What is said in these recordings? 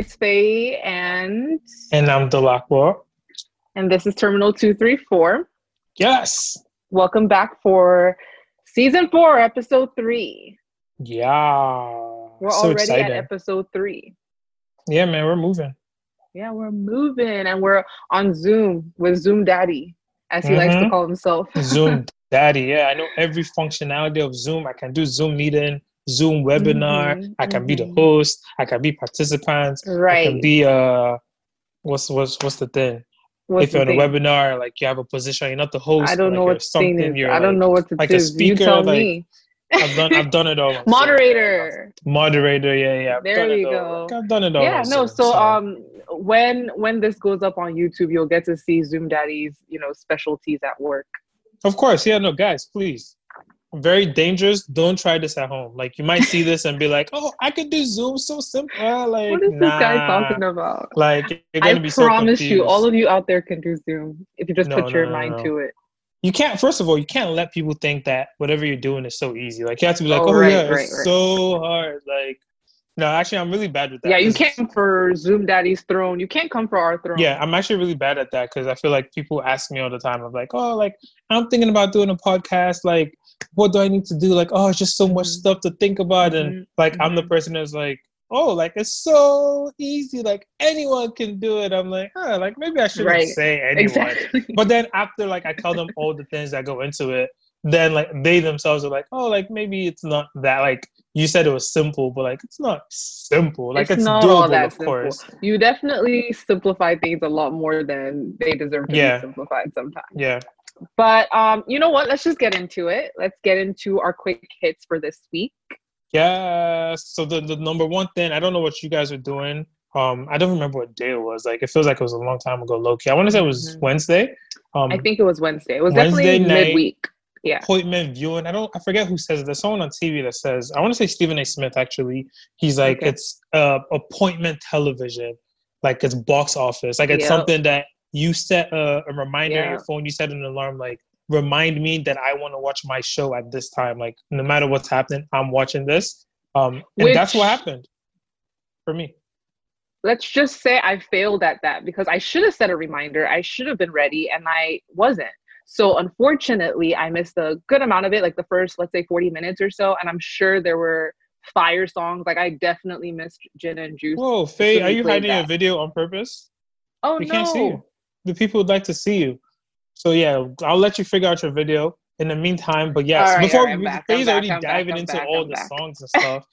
it's Faye and And I'm Delacroix. and this is Terminal 234. Yes. Welcome back for season four, episode three. Yeah. We're so already at episode three. yeah, man, we're moving. Yeah, we're moving and we're on Zoom with Zoom Daddy, as he likes to Mhm. call himself. Zoom Daddy. Yeah, I know every functionality of Zoom. I can do Zoom meeting, Zoom webinar. Mhm, I can be the mhm. host. I can be participants. I right. can be uh what's what's what's the thing? What's if you're on a thing? webinar, like you have a position, you're not the host. I don't like, know what the thing something, is. you're I don't like- know what to like a do. speaker, you tell like, me. I've done I've done it all. myself. Moderator. Moderator, yeah, yeah. I've There you go. I've done it all. yeah no myself, so um when when this goes up on youtube you'll get to see zoom daddy's you know specialties at work Of course, yeah, no, guys, please. Very dangerous. Don't try this at home. Like you might see this and be like, "Oh, I could do Zoom so simple." Like, what is nah. this guy talking about Like you're i gonna be so promise you all of you out there can do zoom if you just No, put no, your no, mind to it you can't. First of all, you can't let people think that whatever you're doing is so easy. Like you have to be like, Oh, "Oh, right, yeah, right, it's right. so hard." Like, no, actually, I'm really bad with that. yeah you can't come for zoom daddy's throne you can't come for our throne Yeah, I'm actually really bad at that because I feel like people ask me all the time I'm like, oh, like I'm thinking about doing a podcast. Like, what do I need to do? Like, oh, it's just so much Mhm. stuff to think about, and Mhm, like I'm the mhm. person that's like, oh, like it's so easy. Like anyone can do it. I'm like, huh, like maybe I shouldn't Right. say anyone. exactly But then after like I tell them all the things that go into it, then like they themselves are like, oh, like maybe it's not that like you said it was simple, but like it's not simple. Like It's it's, not doable, all that of simple. course. you definitely simplify things a lot more than they deserve to Yeah. be simplified sometimes Yeah. But um you know what let's just get into it let's get into our quick hits for this week Yeah. So the, the number one thing, I don't know what you guys are doing. Um, I don't remember what day it was. Like it feels like it was a long time ago, low key. I want to say it was Mhm. Wednesday. Um I think it was Wednesday. It was Wednesday definitely night. midweek. Yeah. appointment viewing. I don't I forget who says it. There's someone on TV that says I want to say Stephen A. Smith actually. He's like Okay. it's uh appointment television. Like it's box office. Like it's Yep. something that you set a, a reminder on your phone, you set an alarm like remind me that I want to watch my show at this time. Like no matter what's happening, I'm watching this. Um and that's what happened for me. Let's just say I failed at that because I should have set a reminder. I should have been ready and I wasn't. So unfortunately, I missed a good amount of it, like the first, let's say 40 minutes or so. And I'm sure there were fire songs. Like I definitely missed Gin and Juice. Whoa, Faye, are you hiding a video on purpose? oh we no. Can't see you. The people would like to see you. So yeah, I'll let you figure out your video in the meantime. But yes, All right, before all right, I'm we back, I'm Faye's back, already I'm diving I'm into back, all I'm the back. songs and stuff.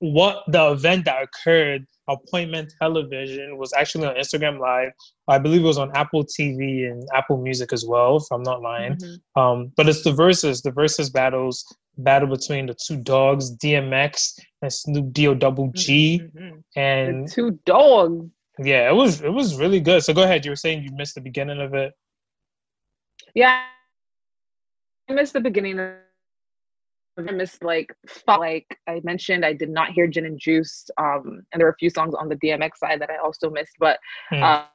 what the event that occurred, appointment television, was actually on Instagram Live. I believe it was on Apple TV and Apple Music as well, if I'm not lying. Mhm. Um, but it's the verses, the verses battles, battle between the two dogs, DMX and Snoop D O Double G. Mhm. And The two dogs. Yeah, it was it was really good. So go ahead. You were saying you missed the beginning of it. Yeah. I missed the beginning of I missed like like I mentioned I did not hear Gin and Juice um and there were a few songs on the DMX side that I also missed but Hmm. uh,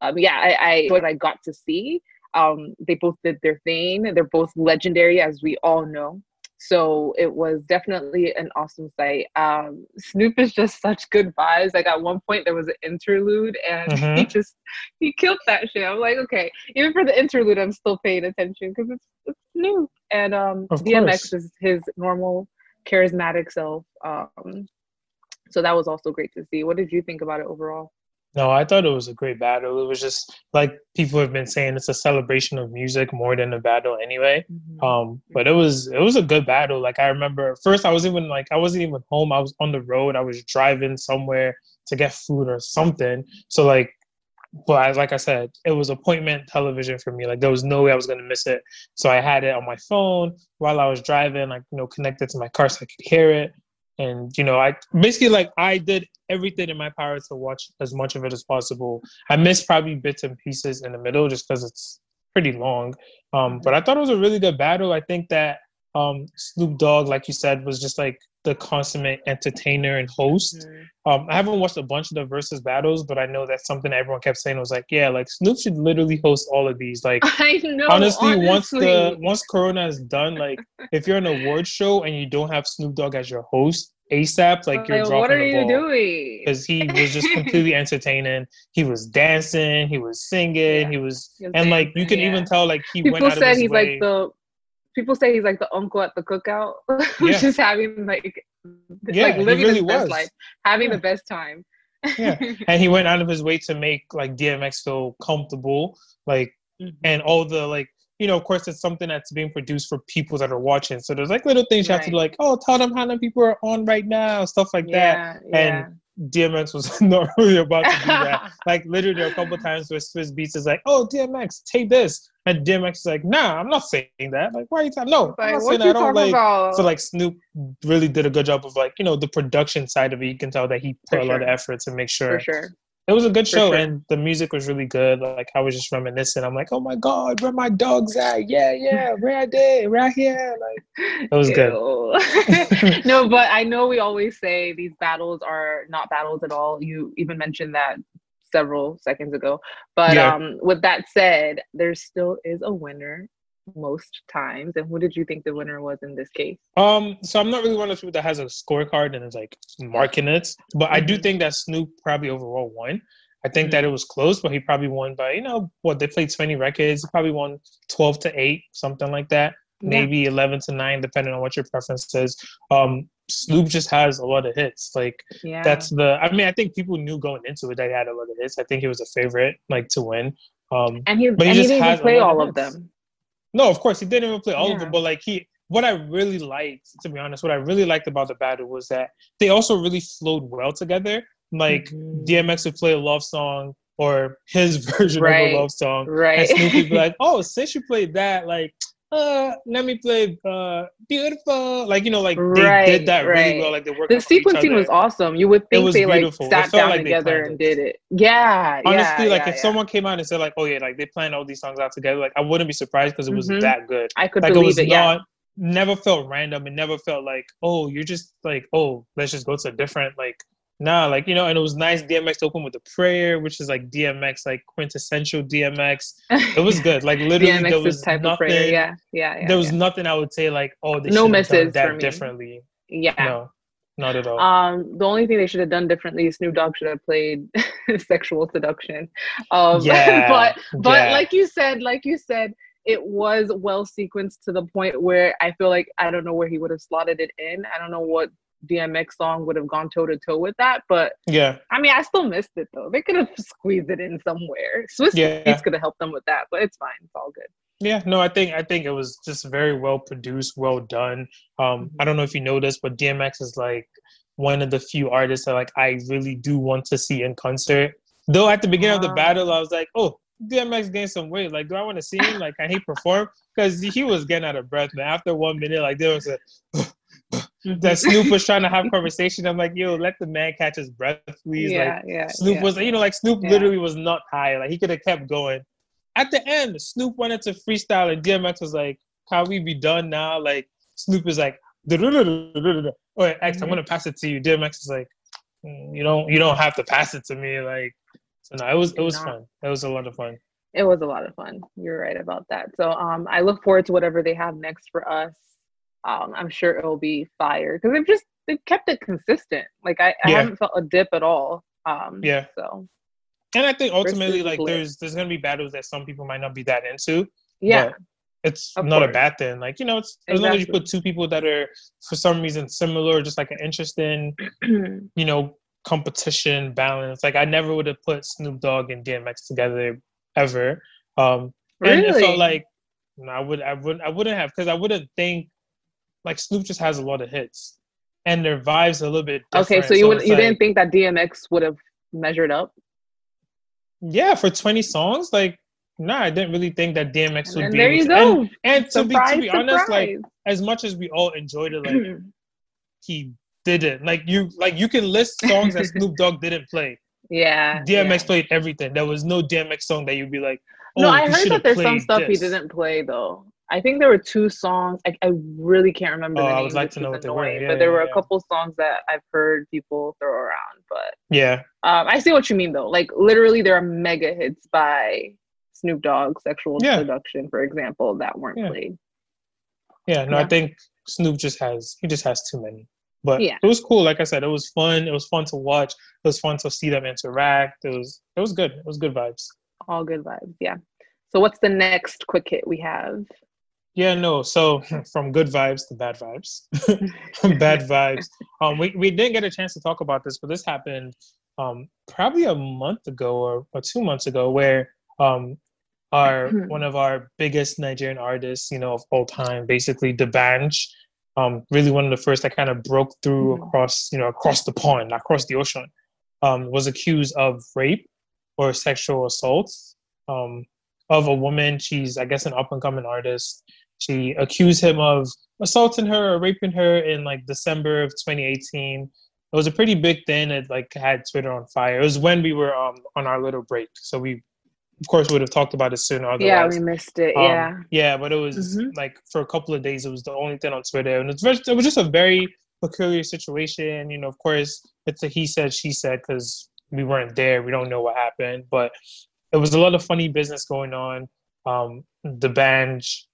um yeah I I what I got to see um they both did their thing they're both legendary as we all know so it was definitely an awesome sight. Um Snoop is just such good vibes. Like at one point there was an interlude and he Mhm. just he killed that shit. I'm like okay even for the interlude I'm still paying attention because it's, it's Snoop and um DMX is his normal charismatic self. Um so that was also great to see. What did you think about it overall No, I thought it was a great battle. It was just like people have been saying, it's a celebration of music more than a battle anyway. Um, but it was it was a good battle. Like I remember first I was even like I wasn't even home. I was on the road. I was driving somewhere to get food or something. So like but I, like I said, it was appointment television for me. Like there was no way I was gonna miss it. So I had it on my phone while I was driving, like you know, connected to my car so I could hear it. And you know, I basically like I did everything in my power to watch as much of it as possible. I missed probably bits and pieces in the middle just because it's pretty long. Um, but I thought it was a really good battle. I think that um, Snoop Dogg, like you said, was just like the consummate entertainer and host. Mhm. Um, I haven't watched a bunch of the versus battles, but I know that's something everyone kept saying was like, yeah, like Snoop should literally host all of these. Like I know. honestly, once the once Corona is done, like if you're an award show and you don't have Snoop Dogg as your host, ASAP, like you're dropping what are the you ball. doing? Because he was just completely entertaining. He was dancing, he was singing, Yeah. he was, He was and like you dancing, can even tell like he went People out of said he's way. like the. People say he's like the uncle at the cookout, Yeah. just having like, Yeah, like living really his best life, having Yeah. the best time. Yeah. and he went out of his way to make like DMX feel comfortable, like Mhm. and all the like you know of course it's something that's being produced for people that are watching so there's like little things you have to Right. like oh tell them how many people are on right now stuff like that yeah, yeah. Dmx was not really about to do that like literally a couple times where Swizz Beatz is like, "Oh, DMX, take this," and DMX is like, "Nah, I'm not saying that. Like, why are you talking? No, I'm not saying that. I don't like." about? So like Snoop really did a good job of like you know the production side of it. You can tell that he put For a lot of effort to make sure for sure. It was a good show sure. and the music was really good. Like I was just reminiscing. I'm like, "Oh my god, where my dogs at? Yeah, yeah, right there, right here." Like it was good. No, but I know we always say these battles are not battles at all. You even mentioned that several seconds ago. But Yeah. um, with that said, there still is a winner most times. And who did you think the winner was in this case? Um, so I'm not really one of those people that has a scorecard and is like marking it, but I do Mhm. think that Snoop probably overall won. I think that Mm-hmm. it was close, but he probably won by you know what they played 20 records. He probably won 12 to eight, something like that. Maybe 11 to nine, depending on what your preference is. Um, Snoop just has a lot of hits. Like Yeah. that's the. I mean, I think people knew going into it that he had a lot of hits. I think he was a favorite, like to win. Um, and he, but he and he just didn't play lot of all of them. No, of course he didn't even play all of them, but like he what I really liked, to be honest, what I really liked about the battle was that they also really flowed well together. Like Mhm. DMX would play a love song or his version of a love song. And Right. Snoop would be like, Oh, since you played that, like uh let me play uh beautiful. Like, you know, like they Right, did that really right. well. Like they worked the off of each sequencing was awesome. You would think they like beautiful. It sat down like together and did it. Yeah. Honestly, yeah, like yeah, if yeah. someone came out and said like, "Oh yeah, like they planned all these songs out together," like I wouldn't be surprised because it was Mhm. that good. I could like it believe was it. Yeah. not never felt random it never felt like oh you're just like oh let's just go to a different like nah like you know and it was nice dmx to open with a prayer which is like dmx like quintessential dmx it was good like literally there was type nothing of prayer. Yeah. Yeah. yeah there was yeah. nothing i would say like oh they No should have done misses for that differently Yeah. no not at all Um, the only thing they should have done differently is Snoop Dogg should have played sexual seduction. Um, yeah but but yeah. like you said, like you said, it was well sequenced to the point where I feel like I don't know where he would have slotted it in. I don't know what DMX song would have gone toe to toe with that, but yeah I mean, I still missed it though. They could have squeezed it in somewhere. Swizz Yeah. Beatz could have helped them with that, but it's fine. It's all good. Yeah, no, I think I think it was just very well produced, well done. Um, I don't know if you know this, but DMX is like one of the few artists that like I really do want to see in concert. Though at the beginning of the battle, I was like, oh, DMX gained some weight. Like, do I want to see him? Like, can he perform? Because he was getting out of breath, man. After one minute, like there was a that Snoop was trying to have conversation. I'm like, yo, let the man catch his breath, please. Like, yeah, yeah. Snoop yeah. was, you know, like Snoop Yeah. literally was not high. Like he could have kept going. At the end, Snoop wanted to freestyle, and DMX was like, "Can we be done now?" Like Snoop is like, "Oh, X, I'm Mhm. gonna pass it to you." DMX is like, "Mm, "You don't, you don't have to pass it to me." Like, so no, it was, it was fun. It was a lot of fun. it was a lot of fun. You're right about that. So um, I look forward to whatever they have next for us. Um, I'm sure it'll be fire because they've just they've kept it consistent. Like I, I Yeah. haven't felt a dip at all. Um, Yeah. So And I think ultimately, like, there's there's gonna be battles that some people might not be that into. yeah, but it's Of not a bad thing. Like you know, it's as long as you put two people that are for some reason similar, just like an interesting, you know, competition balance. Like I never would have put Snoop Dogg and DMX together ever. Um, and it Really? felt like I would I wouldn't I wouldn't have because I wouldn't think like Snoop just has a lot of hits and their vibes a little bit different. okay. So you would, you like, didn't think that DMX would have measured up? yeah for 20 songs like no I didn't really think that DMX would And be there you to- and, go. and to be to surprise, be honest like as much as we all enjoyed it like he didn't like you like you can list songs that Snoop Dogg didn't play yeah. DMX yeah. played everything there was no DMX song that you'd be like oh, no, I heard that there's some stuff he didn't play though. I think there were two songs. I, I really can't remember Oh, the I names. would like to know what they were. annoying, Yeah, but there yeah, were yeah. a couple songs that I've heard people throw around. But yeah um, I see what you mean though. Like literally, there are mega hits by Snoop Dogg, "Sexual Yeah. Seduction," for example, that weren't Yeah. played. Yeah, no, I think Snoop just has he just has too many. But yeah. it was cool. Like I said, it was fun. It was fun to watch. It was fun to see them interact. It was it was good. It was good vibes. All good vibes. Yeah. So what's the next quick hit we have? Yeah, no. So from good vibes to bad vibes, bad vibes. Um, we, we didn't get a chance to talk about this, but this happened um, probably a month ago or, or two months ago, where um, our one of our biggest Nigerian artists, you know, of all time, basically D'banj, um, really one of the first that kind of broke through mm-hmm. across, you know, across the pond, across the ocean, um, was accused of rape or sexual assault um, of a woman. She's, I guess, an up and coming artist. She accused him of assaulting her or raping her in like December of 2018. It was a pretty big thing. It like had Twitter on fire. It was when we were um, on our little break, so we of course would have talked about it sooner. Otherwise. Yeah, we missed it. Um, yeah, yeah, but it was mm-hmm. like for a couple of days, it was the only thing on Twitter, and it was, it was just a very peculiar situation. You know, of course, it's a he said she said because we weren't there. We don't know what happened, but it was a lot of funny business going on. Um, D'banj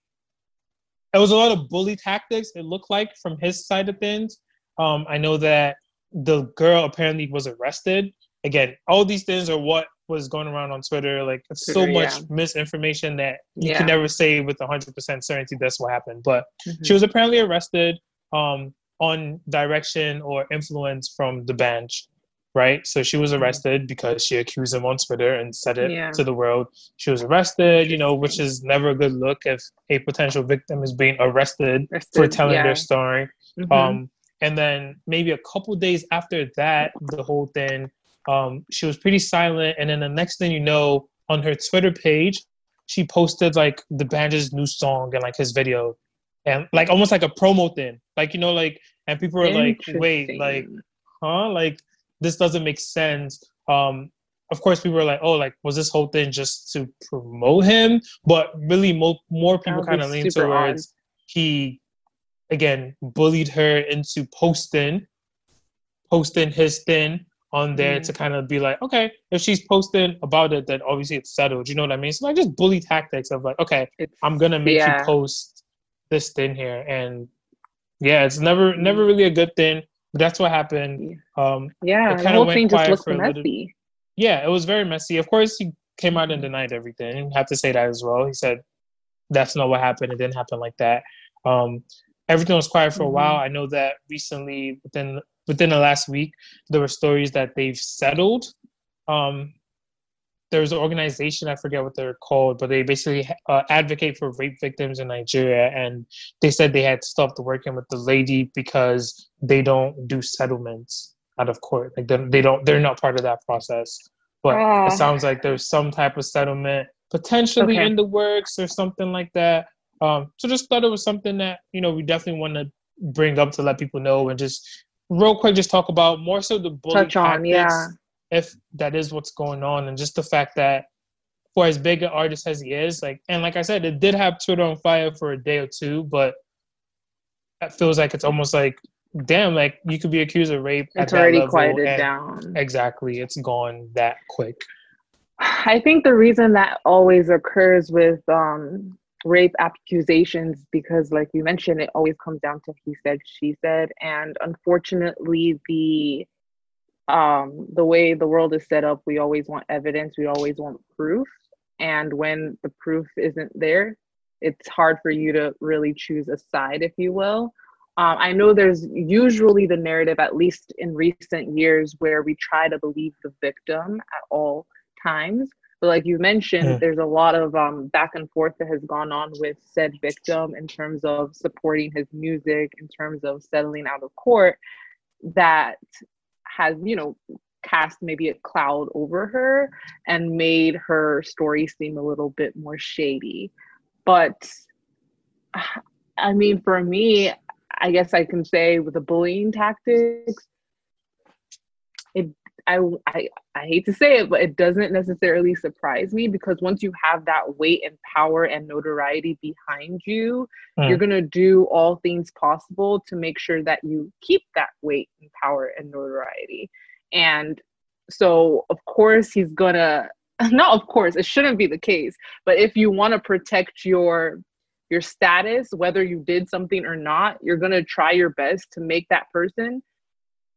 it was a lot of bully tactics. It looked like from his side of things. Um, I know that the girl apparently was arrested. Again, all these things are what was going around on Twitter. Like so much misinformation that you yeah. can never say with 100% certainty that's what happened. But mm-hmm. she was apparently arrested um, on direction or influence from D'banj right? So she was mm-hmm. arrested because she accused him on Twitter and said it yeah. to the world. She was arrested, you know, which is never a good look if a potential victim is being arrested, arrested for telling yeah. their story. Mm-hmm. Um, and then maybe a couple days after that, the whole thing, um, she was pretty silent. And then the next thing you know, on her Twitter page, she posted like D'banj's new song and like his video, and like almost like a promo thing, like you know, like and people were like, "Wait, like, huh?" Like this doesn't make sense. Um, of course, people were like, oh, like, was this whole thing just to promote him? But really, mo- more people kind of lean towards odd. he, again, bullied her into posting, posting his thing on there mm. to kind of be like, okay, if she's posting about it, then obviously it's settled. You know what I mean? So like just bully tactics of like, okay, it's, I'm gonna make yeah. you post this thing here, and yeah, it's never never mm. really a good thing. But that's what happened. Um, yeah, the whole thing just looked messy. yeah, it was very messy. Of course, he came out and denied everything. have to say that as well. He said that's not what happened. It didn't happen like that. Um, everything was quiet for a mm-hmm. while. I know that recently, within within the last week, there were stories that they've settled. Um, there's an organization I forget what they're called, but they basically uh, advocate for rape victims in Nigeria, and they said they had stopped working with the lady because they don't do settlements out of court. Like they, they don't, they're not part of that process. But uh, it sounds like there's some type of settlement potentially okay. in the works or something like that. Um, so just thought it was something that you know we definitely want to bring up to let people know and just real quick just talk about more so the bully Touch on, tactics. Yeah if that is what's going on and just the fact that for as big an artist as he is like and like i said it did have twitter on fire for a day or two but that feels like it's almost like damn like you could be accused of rape it's already quieted down. Exactly it's gone that quick. I think the reason that always occurs with um rape accusations because like you mentioned it always comes down to he said she said and unfortunately the um, the way the world is set up, we always want evidence, we always want proof. And when the proof isn't there, it's hard for you to really choose a side, if you will. Um, I know there's usually the narrative, at least in recent years, where we try to believe the victim at all times. But like you mentioned, yeah. there's a lot of um, back and forth that has gone on with said victim in terms of supporting his music, in terms of settling out of court, that has you know cast maybe a cloud over her and made her story seem a little bit more shady. But i mean for me i guess i can say with the bullying tactics it I, I I hate to say it, but it doesn't necessarily surprise me because once you have that weight and power and notoriety behind you, mm. you're gonna do all things possible to make sure that you keep that weight and power and notoriety. And so, of course, he's gonna not of course it shouldn't be the case but if you want to protect your your status, whether you did something or not, you're going to try your best to make that person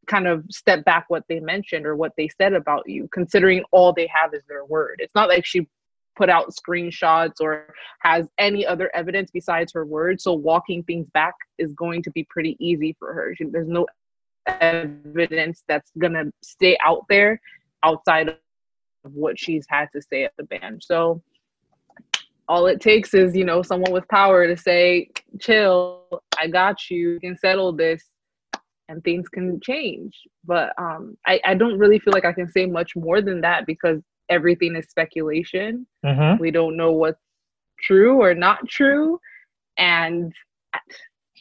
kind of step back what they mentioned or what they said about you, considering all they have is their word. It's not like she put out screenshots or has any other evidence besides her word. So walking things back is going to be pretty easy for her. She, there's no evidence that's going to stay out there outside of what she's had to say at D'banj. So all it takes is, you know, someone with power to say, chill, I got you, you can settle this and things can change. But um, I, I don't really feel like I can say much more than that because everything is speculation. Mm-hmm. We don't know what's true or not true. And I,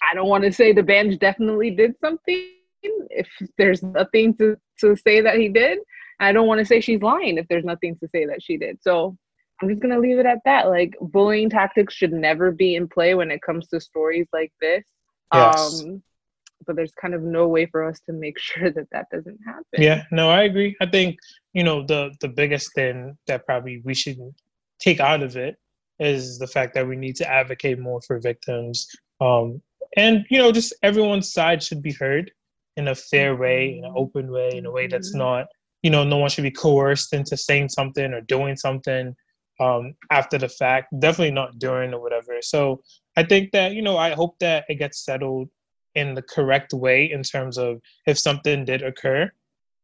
I don't want to say D'banj definitely did something if there's nothing to, to say that he did. I don't want to say she's lying if there's nothing to say that she did. So I'm just gonna leave it at that. Like bullying tactics should never be in play when it comes to stories like this. Yes. Um, but there's kind of no way for us to make sure that that doesn't happen. Yeah, no, I agree. I think you know the the biggest thing that probably we should take out of it is the fact that we need to advocate more for victims. Um, and you know, just everyone's side should be heard in a fair way, in an open way, in a way that's mm-hmm. not, you know, no one should be coerced into saying something or doing something um, after the fact, definitely not during or whatever. So I think that, you know, I hope that it gets settled in the correct way in terms of if something did occur.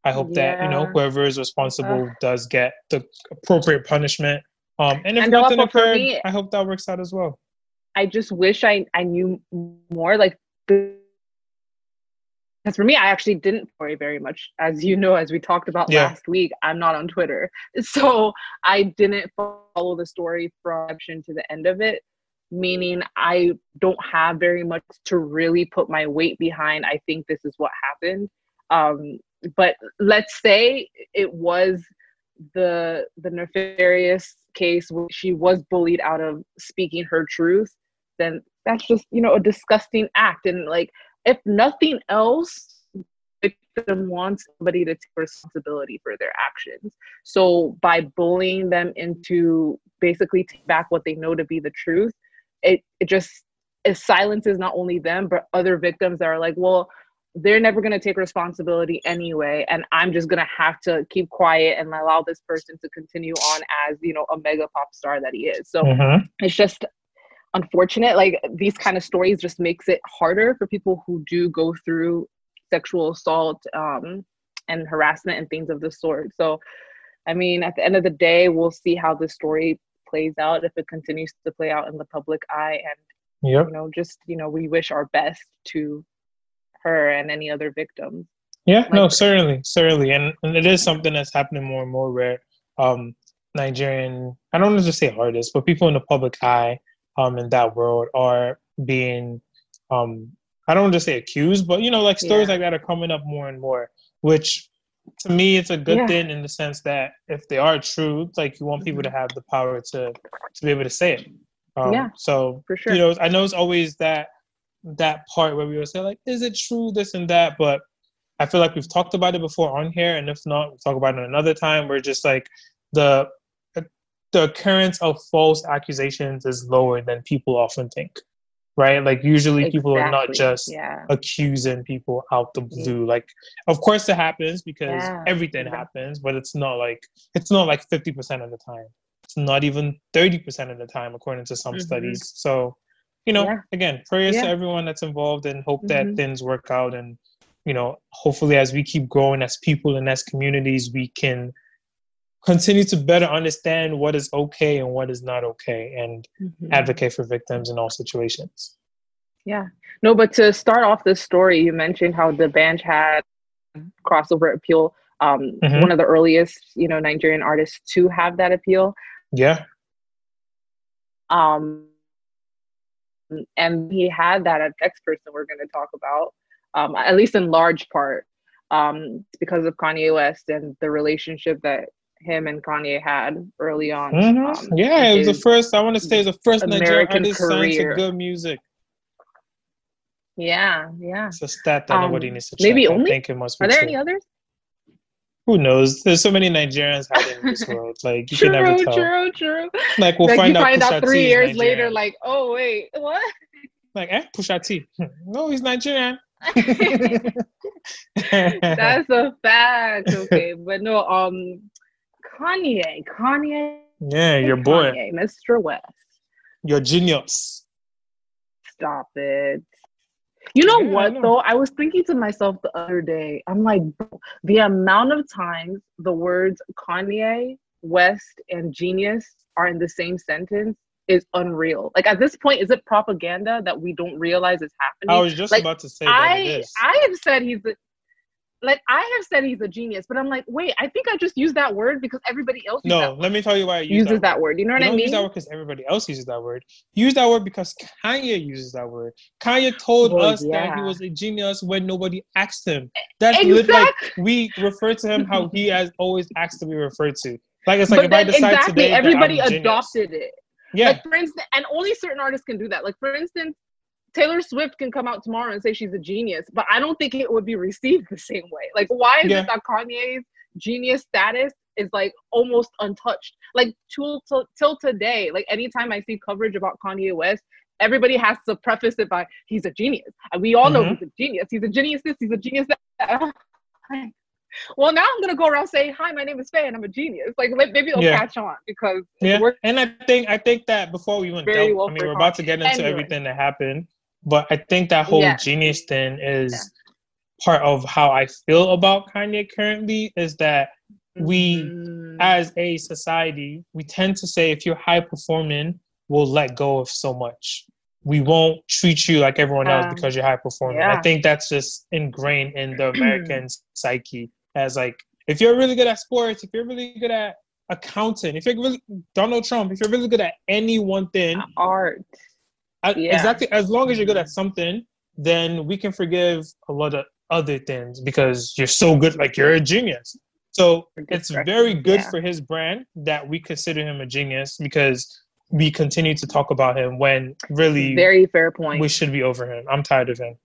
I hope yeah. that, you know, whoever is responsible uh, does get the appropriate punishment. Um, and if and nothing occurred, me, I hope that works out as well. I just wish I, I knew more. Like, because for me, I actually didn't worry very much. As you know, as we talked about yeah. last week, I'm not on Twitter. So I didn't follow the story from to the end of it meaning I don't have very much to really put my weight behind. I think this is what happened. Um, but let's say it was the the nefarious case where she was bullied out of speaking her truth then that's just you know a disgusting act and like if nothing else victim wants somebody to take responsibility for their actions so by bullying them into basically take back what they know to be the truth it, it just it silences not only them but other victims that are like well they're never going to take responsibility anyway and i'm just going to have to keep quiet and allow this person to continue on as you know a mega pop star that he is so mm-hmm. it's just unfortunate like these kind of stories just makes it harder for people who do go through sexual assault um, and harassment and things of the sort so i mean at the end of the day we'll see how this story plays out if it continues to play out in the public eye and yep. you know just you know we wish our best to her and any other victims yeah like no her. certainly certainly and, and it is something that's happening more and more where um nigerian i don't want to just say artists but people in the public eye um in that world are being um i don't want to say accused but you know like stories yeah. like that are coming up more and more which to me it's a good yeah. thing in the sense that if they are true like you want people to mm-hmm. have the power to to be able to say it um, yeah so for sure you know i know it's always that that part where we will say like is it true this and that but i feel like we've talked about it before on here and if not we'll talk about it another time where just like the the occurrence of false accusations is lower than people often think right? Like usually exactly. people are not just yeah. accusing people out the blue. Like of course it happens because yeah. everything yeah. happens, but it's not like it's not like 50% of the time. It's not even 30% of the time according to some mm-hmm. studies. So, you know, again, prayers to everyone that's involved and hope mm-hmm. that things work out and you know, hopefully as we keep growing as people and as communities, we can continue to better understand what is okay and what is not okay and mm-hmm. advocate for victims in all situations. Yeah. No, but to start off this story, you mentioned how D'banj had crossover appeal. Um, mm-hmm. One of the earliest, you know, Nigerian artists to have that appeal. Yeah. Um, and he had that next person we're going to talk about, um, at least in large part, um, because of Kanye West and the relationship that him and Kanye had early on. Mm-hmm. Um, yeah, it was the first. I want to say, it was the first American Nigerian artist signed to G.O.O.D. Music. Yeah, yeah. It's a stat that um, nobody needs to check. Maybe only. I think it must be Are there true. any others? who knows? There's so many Nigerians hiding in this world. Like you true, can never tell. True, true, Like we'll like find out. find out three T years later, like, oh wait, what? like eh, Pusha T. no, he's Nigerian. That's a fact. Okay, but no, um, Kanye, Kanye, yeah, your boy, Kanye, Mr. West. your genius. Stop it. You know Yeah, I what know. though? I was thinking to myself the other day. I'm like, the amount of times the words Kanye, West, and genius are in the same sentence is unreal. Like at this point, is it propaganda that we don't realize is happening? I was just Like, about to say that I. I have said he's a like I have said he's a genius, but I'm like, wait, I think I just used that word because everybody else used no, let me tell you why I use uses that. that word. word. You know what You I mean? use that word because everybody else uses that word. Use that word because Kanye uses that word. Kanye told Well, us that he was a genius when nobody asked him. That's lit- like Exactly. we refer to him how he has always asked to be referred to. Like it's like but if I decide exactly, today that everybody I'm a genius. adopted it. Yeah, Like for instance, and only certain artists can do that. Like for instance, Taylor Swift can come out tomorrow and say she's a genius, but I don't think it would be received the same way. Like why is Yeah. it that Kanye's genius status is like almost untouched? Like till, till till today, like anytime I see coverage about Kanye West, everybody has to preface it by he's a genius. And we all know Mhm. he's a genius. He's a genius this, he's a genius that. Well, now I'm gonna go around saying, "Hi, my name is Faye, and I'm a genius." Like, maybe it'll Yeah. catch on because yeah. And I think I think that before we went delve, well I mean we're about to get into Anyway. everything that happened, but I think that whole Yeah. genius thing is part of how I feel about Kanye currently. Is that we Mm. as a society, we tend to say if you're high performing, we'll let go of so much. We won't treat you like everyone else Um, because you're high performing. I think that's just ingrained in the American psyche as like if you're really good at sports, if you're really good at accounting, if you're really Donald Trump, if you're really good at any one thing, art. Yeah. exactly as long as you're good at something, then we can forgive a lot of other things because you're so good, like you're a genius. So it's very good yeah. for his brand that we consider him a genius because we continue to talk about him when really Very fair point. we should be over him. I'm tired of him.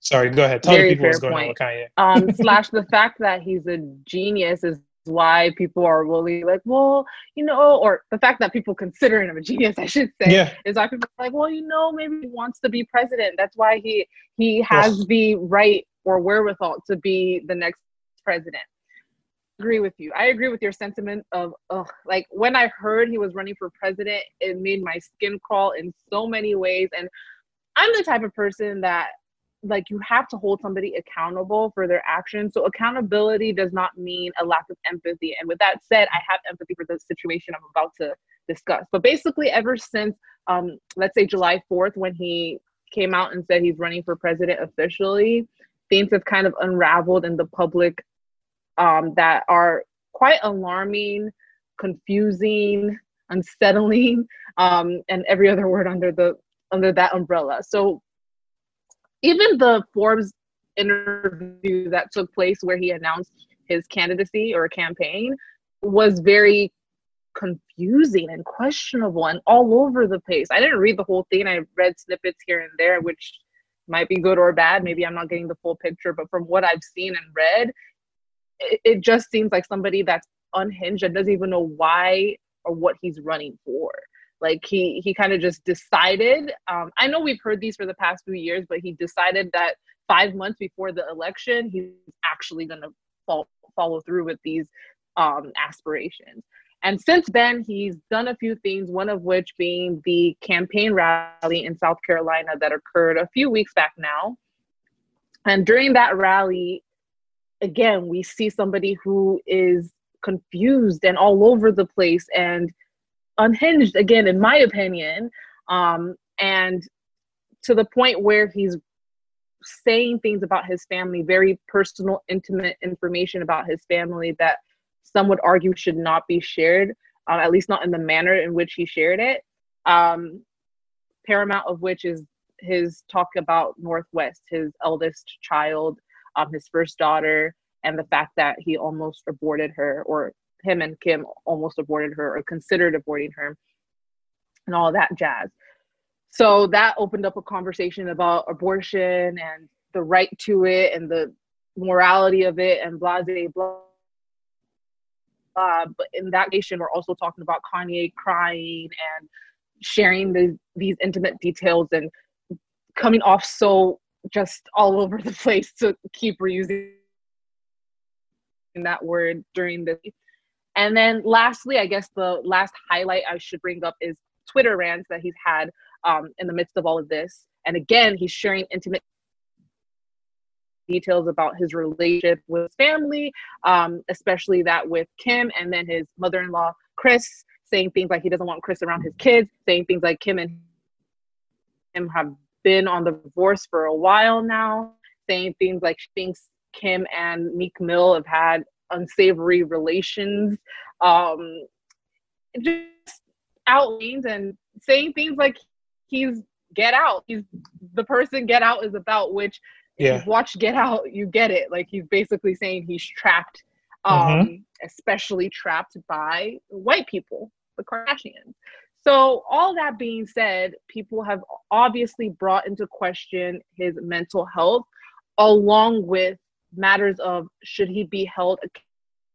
Sorry, go ahead. Tell Very the people what's going on point. with Kanye. um, slash the fact that he's a genius is why people are really like, well, you know, or the fact that people consider him a genius, I should say, Yeah. is why people are like, well, you know, maybe he wants to be president. That's why he he has the right or wherewithal to be the next president. Agree with you. I agree with your sentiment of ugh, like when I heard he was running for president, it made my skin crawl in so many ways. And I'm the type of person that like you have to hold somebody accountable for their actions. So accountability does not mean a lack of empathy. And with that said, I have empathy for the situation I'm about to discuss. But basically, ever since um, let's say July 4th, when he came out and said he's running for president officially, things have kind of unraveled in the public um, that are quite alarming, confusing, unsettling, um, and every other word under the under that umbrella. So even the Forbes interview that took place where he announced his candidacy or campaign was very confusing and questionable and all over the place. I didn't read the whole thing. I read snippets here and there, which might be good or bad. Maybe I'm not getting the full picture, but from what I've seen and read, it, it just seems like somebody that's unhinged and doesn't even know why or what he's running for like he he kind of just decided um, i know we've heard these for the past few years but he decided that five months before the election he's actually going to fo- follow through with these um, aspirations. And since then he's done a few things one of which being the campaign rally in south carolina that occurred a few weeks back now. And during that rally again we see somebody who is confused and all over the place and unhinged again in my opinion um and to the point where he's saying things about his family very personal intimate information about his family that some would argue should not be shared um, at least not in the manner in which he shared it um paramount of which is his talk about North West his eldest child um his first daughter and the fact that he almost aborted her or him and Kim almost aborted her or considered aborting her and all that jazz. So that opened up a conversation about abortion and the right to it and the morality of it and blah blah blah. Uh, but in that nation, we're also talking about Kanye crying and sharing the, these intimate details and coming off so just all over the place to keep reusing that word during this. And then lastly, I guess the last highlight I should bring up is Twitter rants that he's had um, in the midst of all of this. And again, he's sharing intimate details about his relationship with his family, um, especially that with Kim and then his mother in law, Kris, saying things like he doesn't want Kris around his kids, saying things like Kim and him have been on the divorce for a while now, saying things like she thinks Kim and Meek Mill have had unsavory relations. Um, just outlanes and saying things like he's Get Out. He's the person Get Out is about, which yeah. watched Get Out, you get it. Like he's basically saying he's trapped, um, mm-hmm. especially trapped by white people, the Kardashians. So, all that being said, people have obviously brought into question his mental health, along with matters of should he be held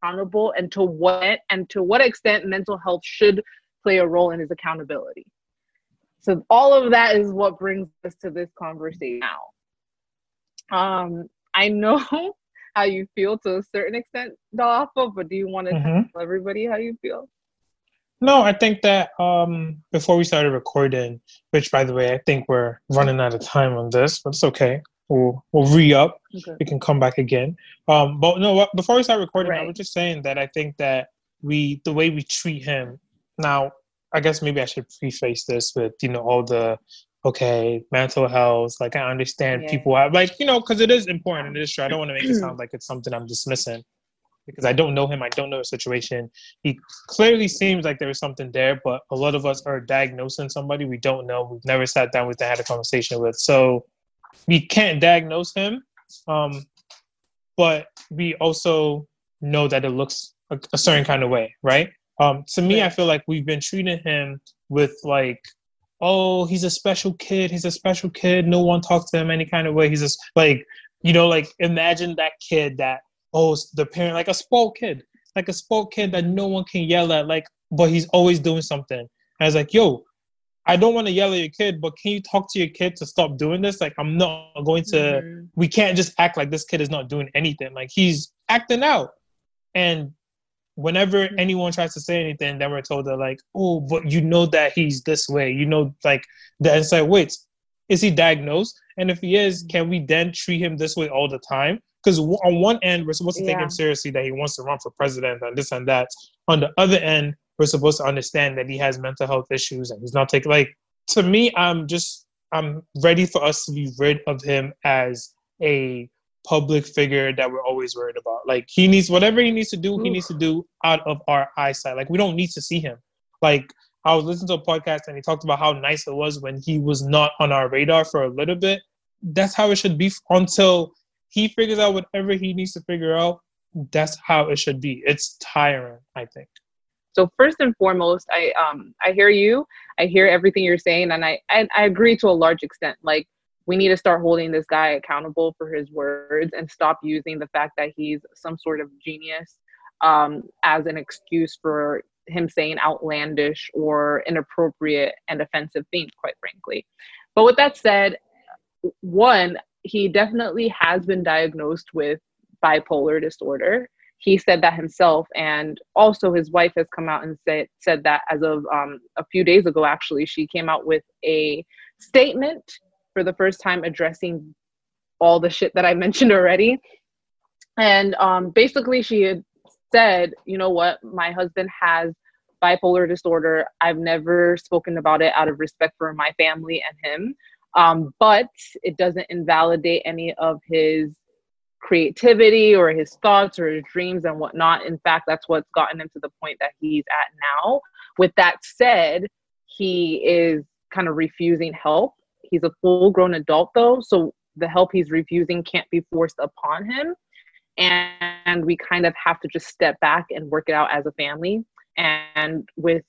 accountable and to what and to what extent mental health should play a role in his accountability. So all of that is what brings us to this conversation now. Um, I know how you feel to a certain extent, Dalafa, but do you want to mm-hmm. tell everybody how you feel? No, I think that um, before we started recording, which by the way, I think we're running out of time on this, but it's okay. We'll we'll re up. Okay. We can come back again. Um, but no, before we start recording, right. I was just saying that I think that we the way we treat him now. I guess maybe I should preface this with you know all the okay mental health. Like I understand yeah. people have like you know because it is important. It is true. I don't want to make it sound like it's something I'm dismissing because I don't know him. I don't know the situation. He clearly seems like there is something there, but a lot of us are diagnosing somebody we don't know. We've never sat down with and had a conversation with. So we can't diagnose him. Um, but we also know that it looks a, a certain kind of way, right? Um, to me, I feel like we've been treating him with like, oh, he's a special kid. He's a special kid. No one talks to him any kind of way. He's just like, you know, like imagine that kid that oh, the parent, like a spoiled kid, like a spoiled kid that no one can yell at, like, but he's always doing something. And I was like, yo, I don't want to yell at your kid, but can you talk to your kid to stop doing this? Like, I'm not going to, mm-hmm. we can't just act like this kid is not doing anything. Like, he's acting out. And whenever mm-hmm. anyone tries to say anything, then we're told that, like, oh, but you know that he's this way. You know, like, that it's like, wait, is he diagnosed? And if he is, can we then treat him this way all the time? because on one end we're supposed to take him seriously that he wants to run for president and this and that. On the other end, we're supposed to understand that he has mental health issues and he's not taking like to me. I'm just I'm ready for us to be rid of him as a public figure that we're always worried about. Like he needs whatever he needs to do, he needs to do out of our eyesight. Like we don't need to see him. Like I was listening to a podcast and he talked about how nice it was when he was not on our radar for a little bit. That's how it should be until he figures out whatever he needs to figure out. That's how it should be. It's tiring, I think. So first and foremost, I um I hear you. I hear everything you're saying, and I I, I agree to a large extent. Like we need to start holding this guy accountable for his words and stop using the fact that he's some sort of genius um, as an excuse for him saying outlandish or inappropriate and offensive things, quite frankly. But with that said, one, he definitely has been diagnosed with bipolar disorder. He said that himself, and also his wife has come out and said said that as of um, a few days ago. Actually, she came out with a statement for the first time addressing all the shit that I mentioned already, and um, basically she had said, you know what, my husband has bipolar disorder. I've never spoken about it out of respect for my family and him. Um, but it doesn't invalidate any of his creativity or his thoughts or his dreams and whatnot. In fact, that's what's gotten him to the point that he's at now. With that said, he is kind of refusing help. He's a full grown adult though, so the help he's refusing can't be forced upon him. And we kind of have to just step back and work it out as a family. And with,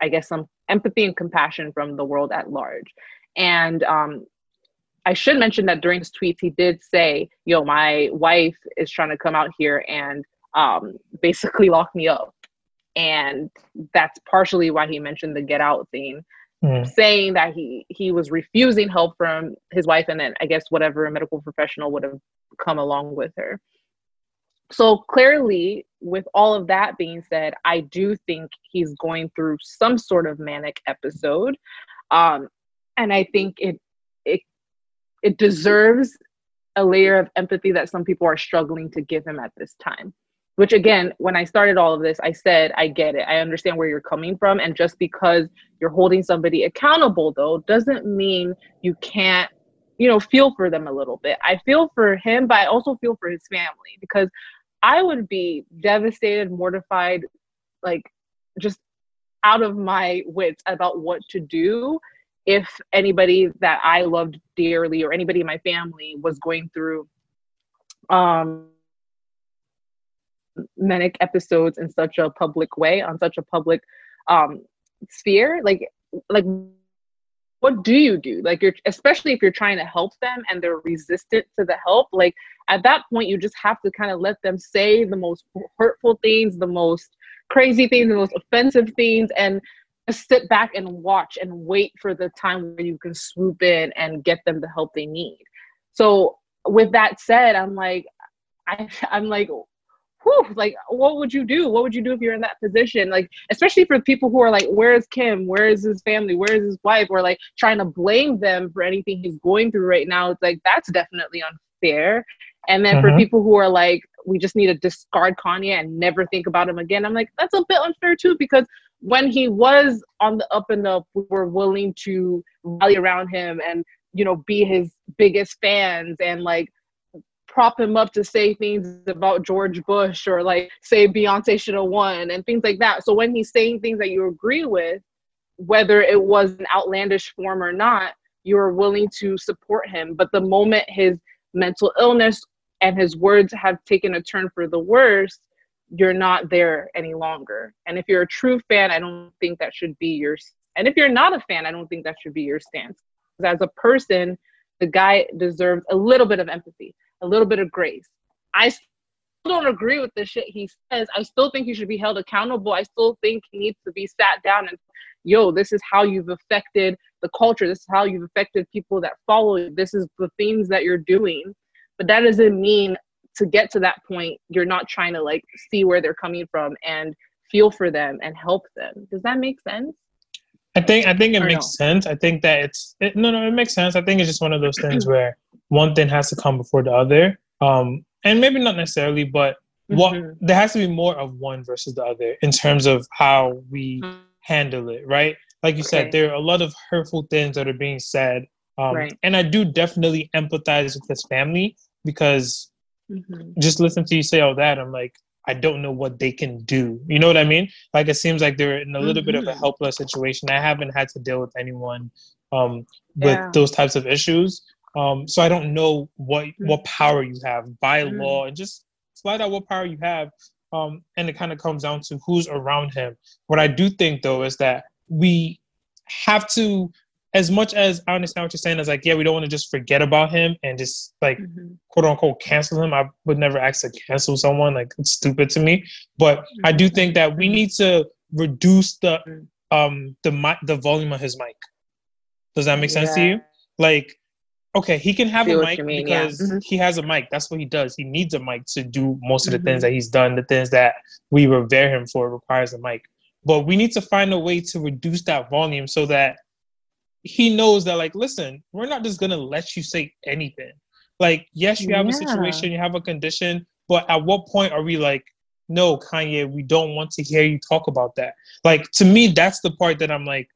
I guess, some empathy and compassion from the world at large. And um, I should mention that during his tweets, he did say, "Yo, my wife is trying to come out here and um, basically lock me up," and that's partially why he mentioned the "get out" thing, mm. saying that he he was refusing help from his wife, and then I guess whatever medical professional would have come along with her. So clearly, with all of that being said, I do think he's going through some sort of manic episode. Um, and I think it it deserves a layer of empathy that some people are struggling to give him at this time. Which again, when I started all of this, I said, I get it. I understand where you're coming from. And just because you're holding somebody accountable, though, doesn't mean you can't, you know, feel for them a little bit. I feel for him, but I also feel for his family because I would be devastated, mortified, like just out of my wits about what to do if anybody that I loved dearly or anybody in my family was going through um manic episodes in such a public way on such a public um sphere like like what do you do? Like you're especially if you're trying to help them and they're resistant to the help like at that point you just have to kind of let them say the most hurtful things the most crazy things the most offensive things and sit back and watch and wait for the time where you can swoop in and get them the help they need so with that said i'm like I, i'm like whew, like what would you do? What would you do if you're in that position? Like, especially for people who are like, where is Kim? Where is his family? Where is his wife? Or like trying to blame them for anything he's going through right now. It's like that's definitely unfair. And then mm-hmm. for people who are like, we just need to discard Kanye and never think about him again. I'm like, that's a bit unfair too, because when he was on the up and up, we were willing to rally around him and, you know, be his biggest fans and like prop him up to say things about George Bush or like say Beyonce should have won and things like that. So when he's saying things that you agree with, whether it was an outlandish form or not, you're willing to support him. But the moment his mental illness and his words have taken a turn for the worse, you're not there any longer. And if you're a true fan, I don't think that should be your. And if you're not a fan, I don't think that should be your stance. As a person, the guy deserves a little bit of empathy a little bit of grace. I still don't agree with the shit he says. I still think he should be held accountable. I still think he needs to be sat down and, yo, this is how you've affected the culture. This is how you've affected people that follow you. This is the things that you're doing. But that doesn't mean to get to that point, you're not trying to like see where they're coming from and feel for them and help them. Does that make sense? I think I think it or makes no? sense. I think that it's it, no no it makes sense. I think it's just one of those things where one thing has to come before the other. Um, and maybe not necessarily, but what mm-hmm. there has to be more of one versus the other in terms of how we mm-hmm. handle it, right? Like you okay. said, there are a lot of hurtful things that are being said. Um, right. And I do definitely empathize with this family because mm-hmm. just listen to you say all that, I'm like, I don't know what they can do. You know what I mean? Like it seems like they're in a little bit of a mm-hmm. helpless situation. I haven't had to deal with anyone um, with yeah. those types of issues. Um, so I don't know what mm. what power you have by mm. law and just slide out what power you have. Um, and it kind of comes down to who's around him. What I do think though is that we have to, as much as I understand what you're saying, is like, yeah, we don't want to just forget about him and just like mm-hmm. quote unquote cancel him. I would never ask to cancel someone, like it's stupid to me. But mm-hmm. I do mm-hmm. think that we need to reduce the mm. um the mic the volume of his mic. Does that make yeah. sense to you? Like okay, he can have a mic mean, because yeah. mm-hmm. he has a mic. That's what he does. He needs a mic to do most of the mm-hmm. things that he's done. The things that we revere him for requires a mic. But we need to find a way to reduce that volume so that he knows that, like, listen, we're not just gonna let you say anything. Like, yes, you have yeah. a situation, you have a condition, but at what point are we like, no, Kanye, we don't want to hear you talk about that? Like, to me, that's the part that I'm like,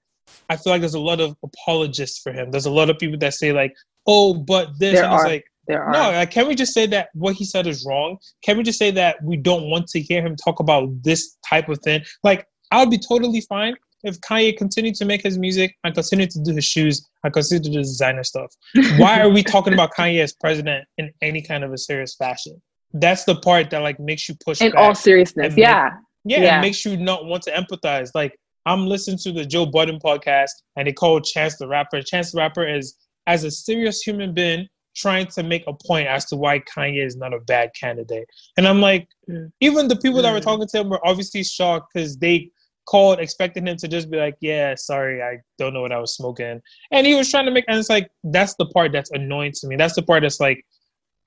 I feel like there's a lot of apologists for him. There's a lot of people that say like, oh, but this. There and it's are. like, there are. No, like, can we just say that what he said is wrong? Can we just say that we don't want to hear him talk about this type of thing? Like, I would be totally fine if Kanye continued to make his music and continued to do his shoes and continued to do designer stuff. Why are we talking about Kanye as president in any kind of a serious fashion? That's the part that like makes you push. In all seriousness, yeah. Make, yeah, yeah. it makes you not want to empathize. Like I'm listening to the Joe Budden podcast and they call Chance the Rapper. Chance the Rapper is as a serious human being trying to make a point as to why Kanye is not a bad candidate. And I'm like, mm. even the people that were mm. talking to him were obviously shocked because they called expecting him to just be like, yeah, sorry, I don't know what I was smoking. And he was trying to make, and it's like, that's the part that's annoying to me. That's the part that's like,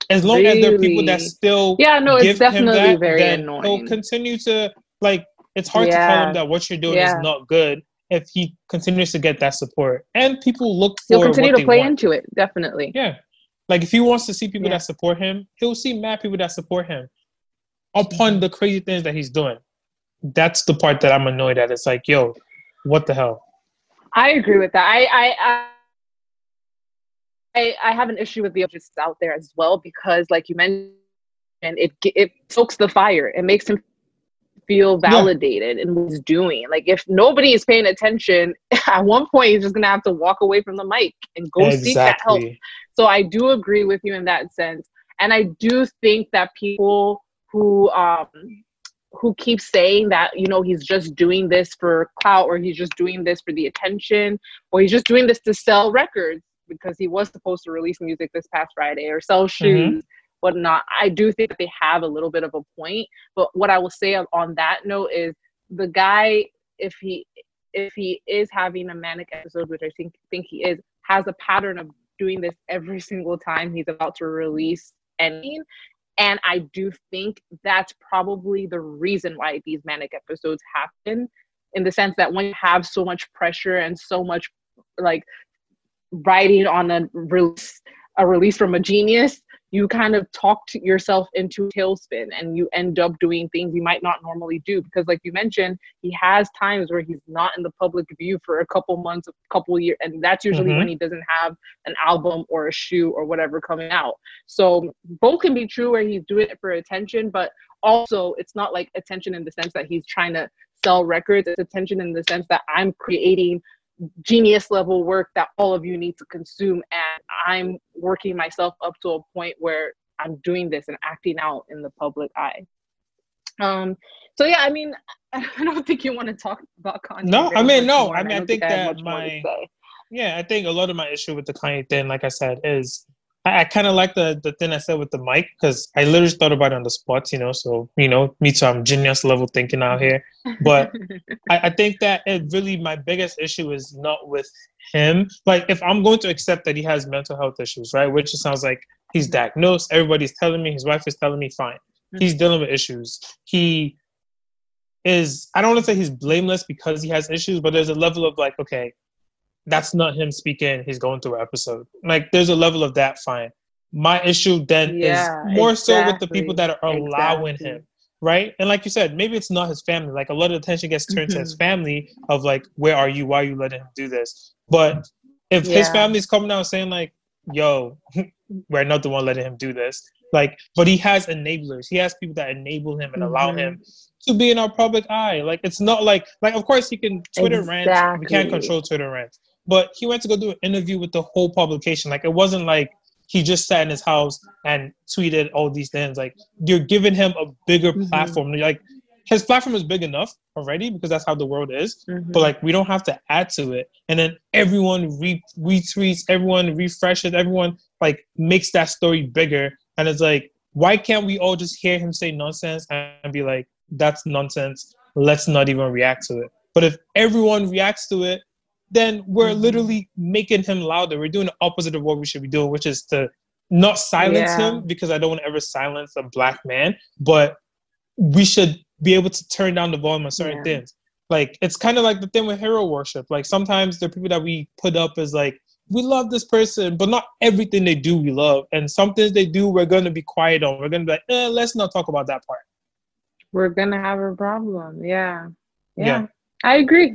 as long really? as there are people that still yeah, no, it's definitely that, very annoying. He'll continue to like. It's hard yeah. to tell him that what you're doing yeah. is not good if he continues to get that support. And people look for. He'll continue to play want. into it, definitely. Yeah, like if he wants to see people yeah. that support him, he'll see mad people that support him upon the crazy things that he's doing. That's the part that I'm annoyed at. It's like, yo, what the hell? I agree with that. I I I, I have an issue with the just out there as well because, like you mentioned, it it stokes the fire. It makes him feel validated yeah. in what he's doing. Like if nobody is paying attention, at one point he's just gonna have to walk away from the mic and go exactly. seek that help. So I do agree with you in that sense. And I do think that people who um who keeps saying that, you know, he's just doing this for clout or he's just doing this for the attention or he's just doing this to sell records because he was supposed to release music this past Friday or sell mm-hmm. shoes. Mm-hmm whatnot. I do think that they have a little bit of a point. But what I will say on that note is the guy, if he if he is having a manic episode, which I think think he is, has a pattern of doing this every single time he's about to release anything. And I do think that's probably the reason why these manic episodes happen, in the sense that when you have so much pressure and so much like writing on a release a release from a genius, you kind of talk to yourself into tailspin and you end up doing things you might not normally do because like you mentioned he has times where he's not in the public view for a couple months a couple years and that's usually mm-hmm. when he doesn't have an album or a shoe or whatever coming out so both can be true where he's doing it for attention but also it's not like attention in the sense that he's trying to sell records it's attention in the sense that i'm creating genius level work that all of you need to consume. And i'm working myself up to a point where i'm doing this and acting out in the public eye. Um so yeah i mean i don't think you want to talk about kanye. No i mean no i mean i, think, think that my yeah i think a lot of my issue with the kanye thing like i said is I, I kind of like the the thing I said with the mic because I literally thought about it on the spot, you know. So you know, me too. I'm genius level thinking out here, but I, I think that it really my biggest issue is not with him. Like if I'm going to accept that he has mental health issues, right? Which it sounds like he's mm-hmm. diagnosed. Everybody's telling me. His wife is telling me. Fine. He's mm-hmm. dealing with issues. He is. I don't want to say he's blameless because he has issues, but there's a level of like, okay, that's not him speaking. He's going through an episode. Like there's a level of that. Fine. My issue then yeah, is more exactly. so with the people that are allowing exactly. him, right? And like you said, maybe it's not his family. Like a lot of attention gets turned mm-hmm. to his mm-hmm. family of like, where are you? Why are you letting him do this? But if yeah. his family's coming out saying like, yo, we're not the one letting him do this. Like, but he has enablers. He has people that enable him and mm-hmm. allow him to be in our public eye. Like, it's not like like of course he can Twitter exactly. rant. We can't control Twitter rants but he went to go do an interview with the whole publication. Like it wasn't like he just sat in his house and tweeted all these things. Like you're giving him a bigger mm-hmm. platform. Like his platform is big enough already because that's how the world is. Mm-hmm. But like we don't have to add to it. And then everyone re- retweets, everyone refreshes, everyone like makes that story bigger. And it's like, why can't we all just hear him say nonsense and be like, that's nonsense. Let's not even react to it. But if everyone reacts to it, then we're mm-hmm. literally making him louder. We're doing the opposite of what we should be doing, which is to not silence yeah. him because I don't want to ever silence a black man, but we should be able to turn down the volume on certain yeah. things. Like it's kind of like the thing with hero worship. Like sometimes the people that we put up as like we love this person, but not everything they do we love. And some things they do we're gonna be quiet on. We're gonna be like, eh, let's not talk about that part. We're gonna have a problem. Yeah. Yeah. yeah. I agree.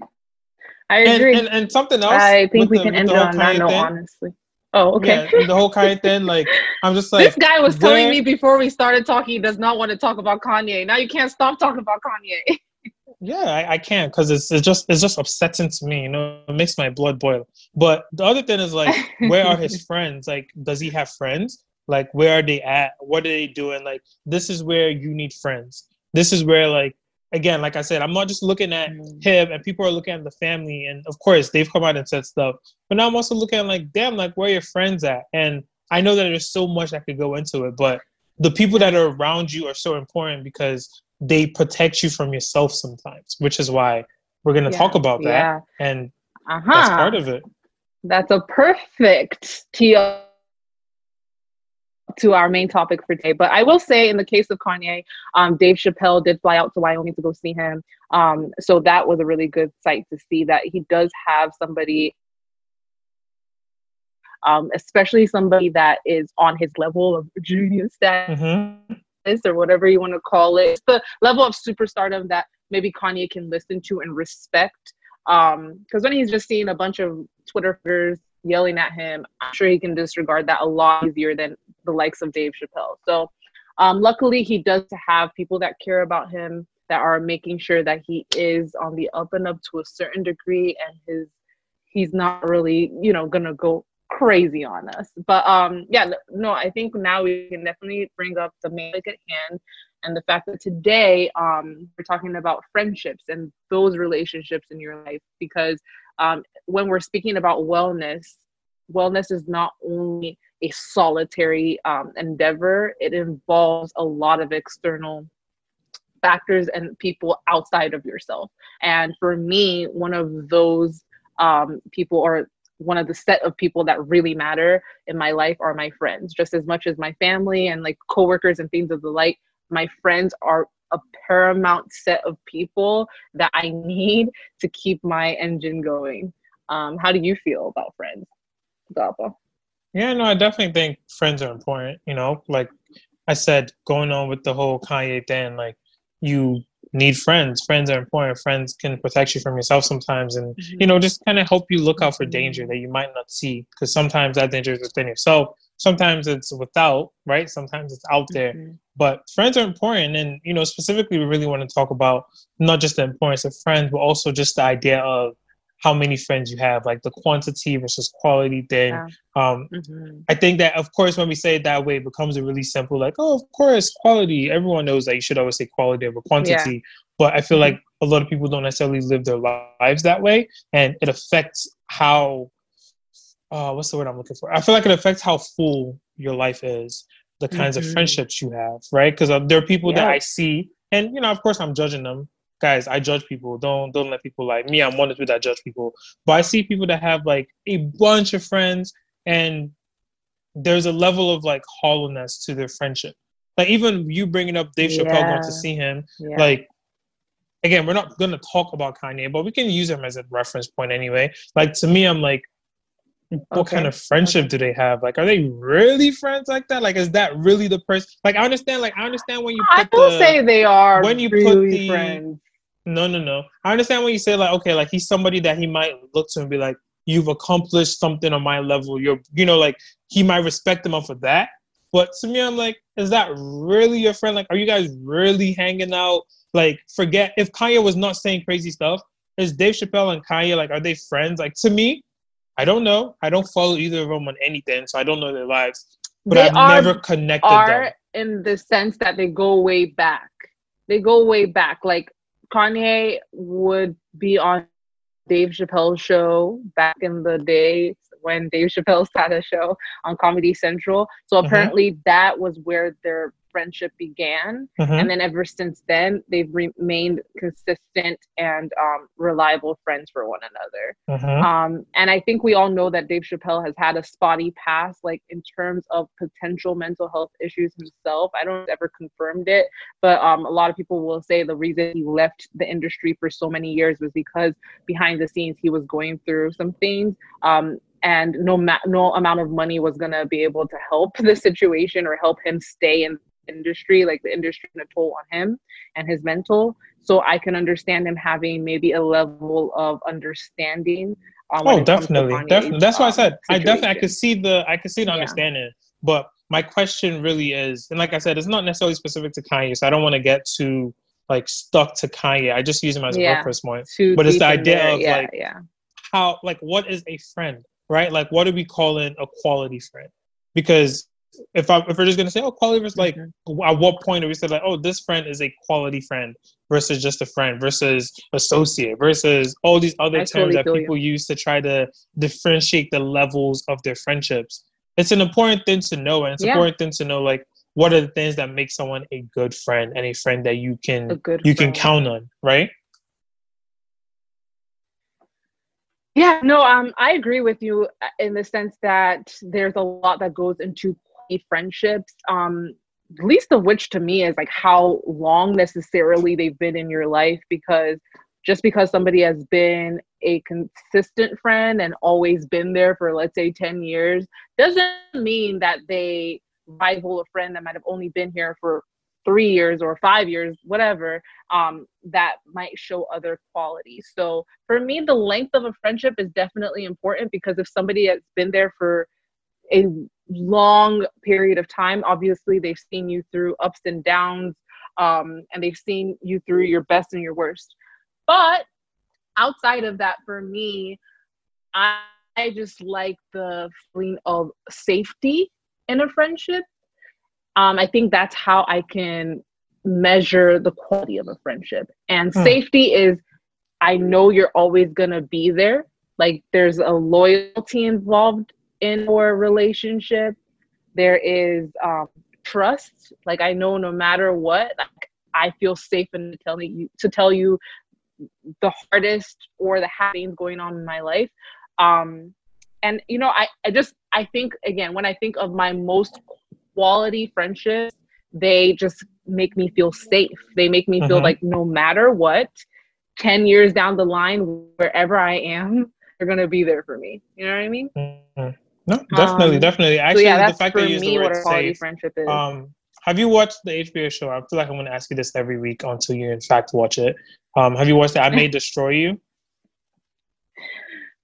I agree. And, and, and something else. I think we the, can end it on that note, honestly. Oh, okay. Yeah, the whole Kanye thing, like, I'm just like. this guy was where... telling me before we started talking he does not want to talk about Kanye. Now you can't stop talking about Kanye. yeah, I, I can't because it's, it's just it's just upsetting to me. You know, it makes my blood boil. But the other thing is like, where are his friends? Like, does he have friends? Like, where are they at? What are they doing? Like, this is where you need friends. This is where like again, like I said, I'm not just looking at mm. him and people are looking at the family. And of course, they've come out and said stuff. But now I'm also looking at like, damn, like where your friends at? And I know that there's so much that could go into it, but the people that are around you are so important because they protect you from yourself sometimes, which is why we're going to yeah, talk about that. Yeah. And uh-huh. that's part of it. That's a perfect TL to our main topic for today. But I will say, in the case of Kanye, um, Dave Chappelle did fly out to Wyoming to go see him. Um, so that was a really good sight to see that he does have somebody, um, especially somebody that is on his level of genius status mm-hmm. or whatever you want to call it. It's the level of superstardom that maybe Kanye can listen to and respect. Because um, when he's just seeing a bunch of Twitter figures yelling at him, I'm sure he can disregard that a lot easier than the likes of Dave Chappelle. So, um, luckily, he does have people that care about him that are making sure that he is on the up and up to a certain degree, and his he's not really, you know, gonna go crazy on us. But um, yeah, no, I think now we can definitely bring up the main at hand and the fact that today um, we're talking about friendships and those relationships in your life because um, when we're speaking about wellness wellness is not only a solitary um, endeavor it involves a lot of external factors and people outside of yourself. And for me one of those um, people or one of the set of people that really matter in my life are my friends. Just as much as my family and like coworkers and things of the like my friends are a paramount set of people that I need to keep my engine going. Um, how do you feel about friends, Gapa? Yeah, no, I definitely think friends are important. You know, like I said, going on with the whole Kanye thing, like you need friends. Friends are important. Friends can protect you from yourself sometimes, and mm-hmm. you know, just kind of help you look out for danger that you might not see. Because sometimes that danger is within yourself. Sometimes it's without, right? Sometimes it's out there. Mm-hmm. But friends are important, and you know, specifically, we really want to talk about not just the importance of friends, but also just the idea of how many friends you have, like the quantity versus quality thing. Yeah. Um, mm-hmm. I think that, of course, when we say it that way, it becomes a really simple, like, oh, of course, quality. Everyone knows that you should always say quality over quantity. Yeah. But I feel mm-hmm. like a lot of people don't necessarily live their lives that way, and it affects how. Uh, what's the word I'm looking for? I feel like it affects how full your life is the kinds mm-hmm. of friendships you have, right? Because uh, there are people yeah. that I see, and you know, of course, I'm judging them. Guys, I judge people. Don't don't let people like me. I'm one of the that judge people. But I see people that have like a bunch of friends, and there's a level of like hollowness to their friendship. Like even you bringing up Dave Chappelle yeah. going to see him, yeah. like again, we're not gonna talk about Kanye, but we can use him as a reference point anyway. Like to me, I'm like, what okay. kind of friendship do they have? Like, are they really friends like that? Like, is that really the person? Like, I understand. Like, I understand when you. Put I don't the, say they are when you really put the friends. No, no, no. I understand when you say like, okay, like he's somebody that he might look to and be like, you've accomplished something on my level. You're, you know, like he might respect him off of that. But to me, I'm like, is that really your friend? Like, are you guys really hanging out? Like, forget if Kanye was not saying crazy stuff. Is Dave Chappelle and Kanye like, are they friends? Like, to me, I don't know. I don't follow either of them on anything, so I don't know their lives. But they I've are, never connected are them. in the sense that they go way back. They go way back. Like Kanye would be on Dave Chappelle's show back in the day when Dave Chappelle had a show on Comedy Central. So mm-hmm. apparently mm-hmm. that was where their friendship began. Mm-hmm. And then ever since then, they've remained consistent and um, reliable friends for one another. Mm-hmm. Um, and I think we all know that Dave Chappelle has had a spotty past, like in terms of potential mental health issues himself. I don't ever confirmed it, but um, a lot of people will say the reason he left the industry for so many years was because behind the scenes he was going through some things. Um, and no ma- no amount of money was gonna be able to help the situation or help him stay in industry, like the industry and a toll on him and his mental. So I can understand him having maybe a level of understanding. Um, oh, definitely, definitely. That's why I said situation. I definitely I could see the I could see the yeah. understanding, but my question really is, and like I said, it's not necessarily specific to Kanye, so I don't want to get too like stuck to Kanye. I just use him as a yeah. reference point. But it's the idea there. of yeah, like yeah. how like what is a friend, right? Like what are we calling a quality friend? Because if I if we're just gonna say, oh, quality versus like, mm-hmm. at what point do we say like, oh, this friend is a quality friend versus just a friend versus associate versus all these other I terms totally that people you. use to try to differentiate the levels of their friendships. It's an important thing to know, and it's yeah. important thing to know like what are the things that make someone a good friend and a friend that you can you friend. can count on, right? Yeah, no, um, I agree with you uh, in the sense that there's a lot that goes into friendships. Um, least of which to me is like how long necessarily they've been in your life because just because somebody has been a consistent friend and always been there for let's say 10 years doesn't mean that they rival a friend that might have only been here for three years or five years, whatever, um, that might show other qualities. So for me, the length of a friendship is definitely important because if somebody has been there for a long period of time, obviously they've seen you through ups and downs, um, and they've seen you through your best and your worst. But outside of that, for me, I, I just like the feeling of safety in a friendship um, I think that's how I can measure the quality of a friendship. And hmm. safety is I know you're always going to be there. Like there's a loyalty involved in our relationship. There is um, trust. Like I know no matter what, like, I feel safe in telling you to tell you the hardest or the happenings going on in my life. Um, and you know, I, I just I think again when I think of my most quality friendships, they just make me feel safe. They make me feel mm-hmm. like no matter what, 10 years down the line, wherever I am, they're going to be there for me. You know what I mean? Mm-hmm. No, definitely, um, definitely. Actually, so yeah, the fact that you use the word safe, friendship is. Um, have you watched the HBO show? I feel like I'm going to ask you this every week until you, in fact, watch it. Um, have you watched it? I May Destroy You?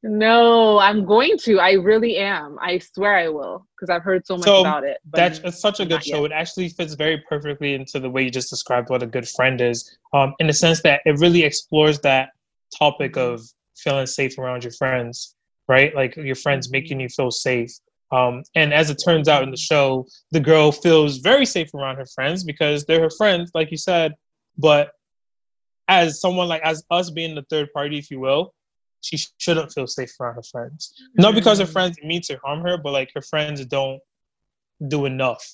No, I'm going to. I really am. I swear I will because I've heard so much so about it. That's it's such a good show. Yet. It actually fits very perfectly into the way you just described what a good friend is. Um, in the sense that it really explores that topic mm-hmm. of feeling safe around your friends, right? Like your friends making you feel safe. Um, and as it turns out in the show, the girl feels very safe around her friends because they're her friends, like you said. But as someone like as us being the third party, if you will, she shouldn't feel safe around her friends. Not because her mm. friends mean to harm her, but like her friends don't do enough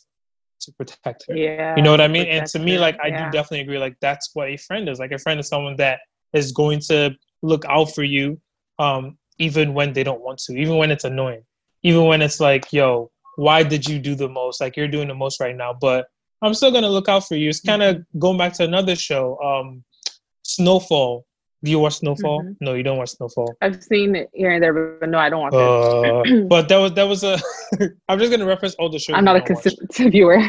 to protect her. Yeah. You know what I mean? And to me, like I yeah. do definitely agree. Like that's what a friend is. Like a friend is someone that is going to look out for you, um, even when they don't want to, even when it's annoying, even when it's like, yo, why did you do the most? Like you're doing the most right now, but I'm still gonna look out for you. It's kind of mm-hmm. going back to another show, um, Snowfall. Do you watch Snowfall? Mm-hmm. No, you don't watch Snowfall. I've seen it here and there, but no, I don't watch uh, it. but that was that was a. I'm just gonna reference all the shows. I'm not a consistent viewer.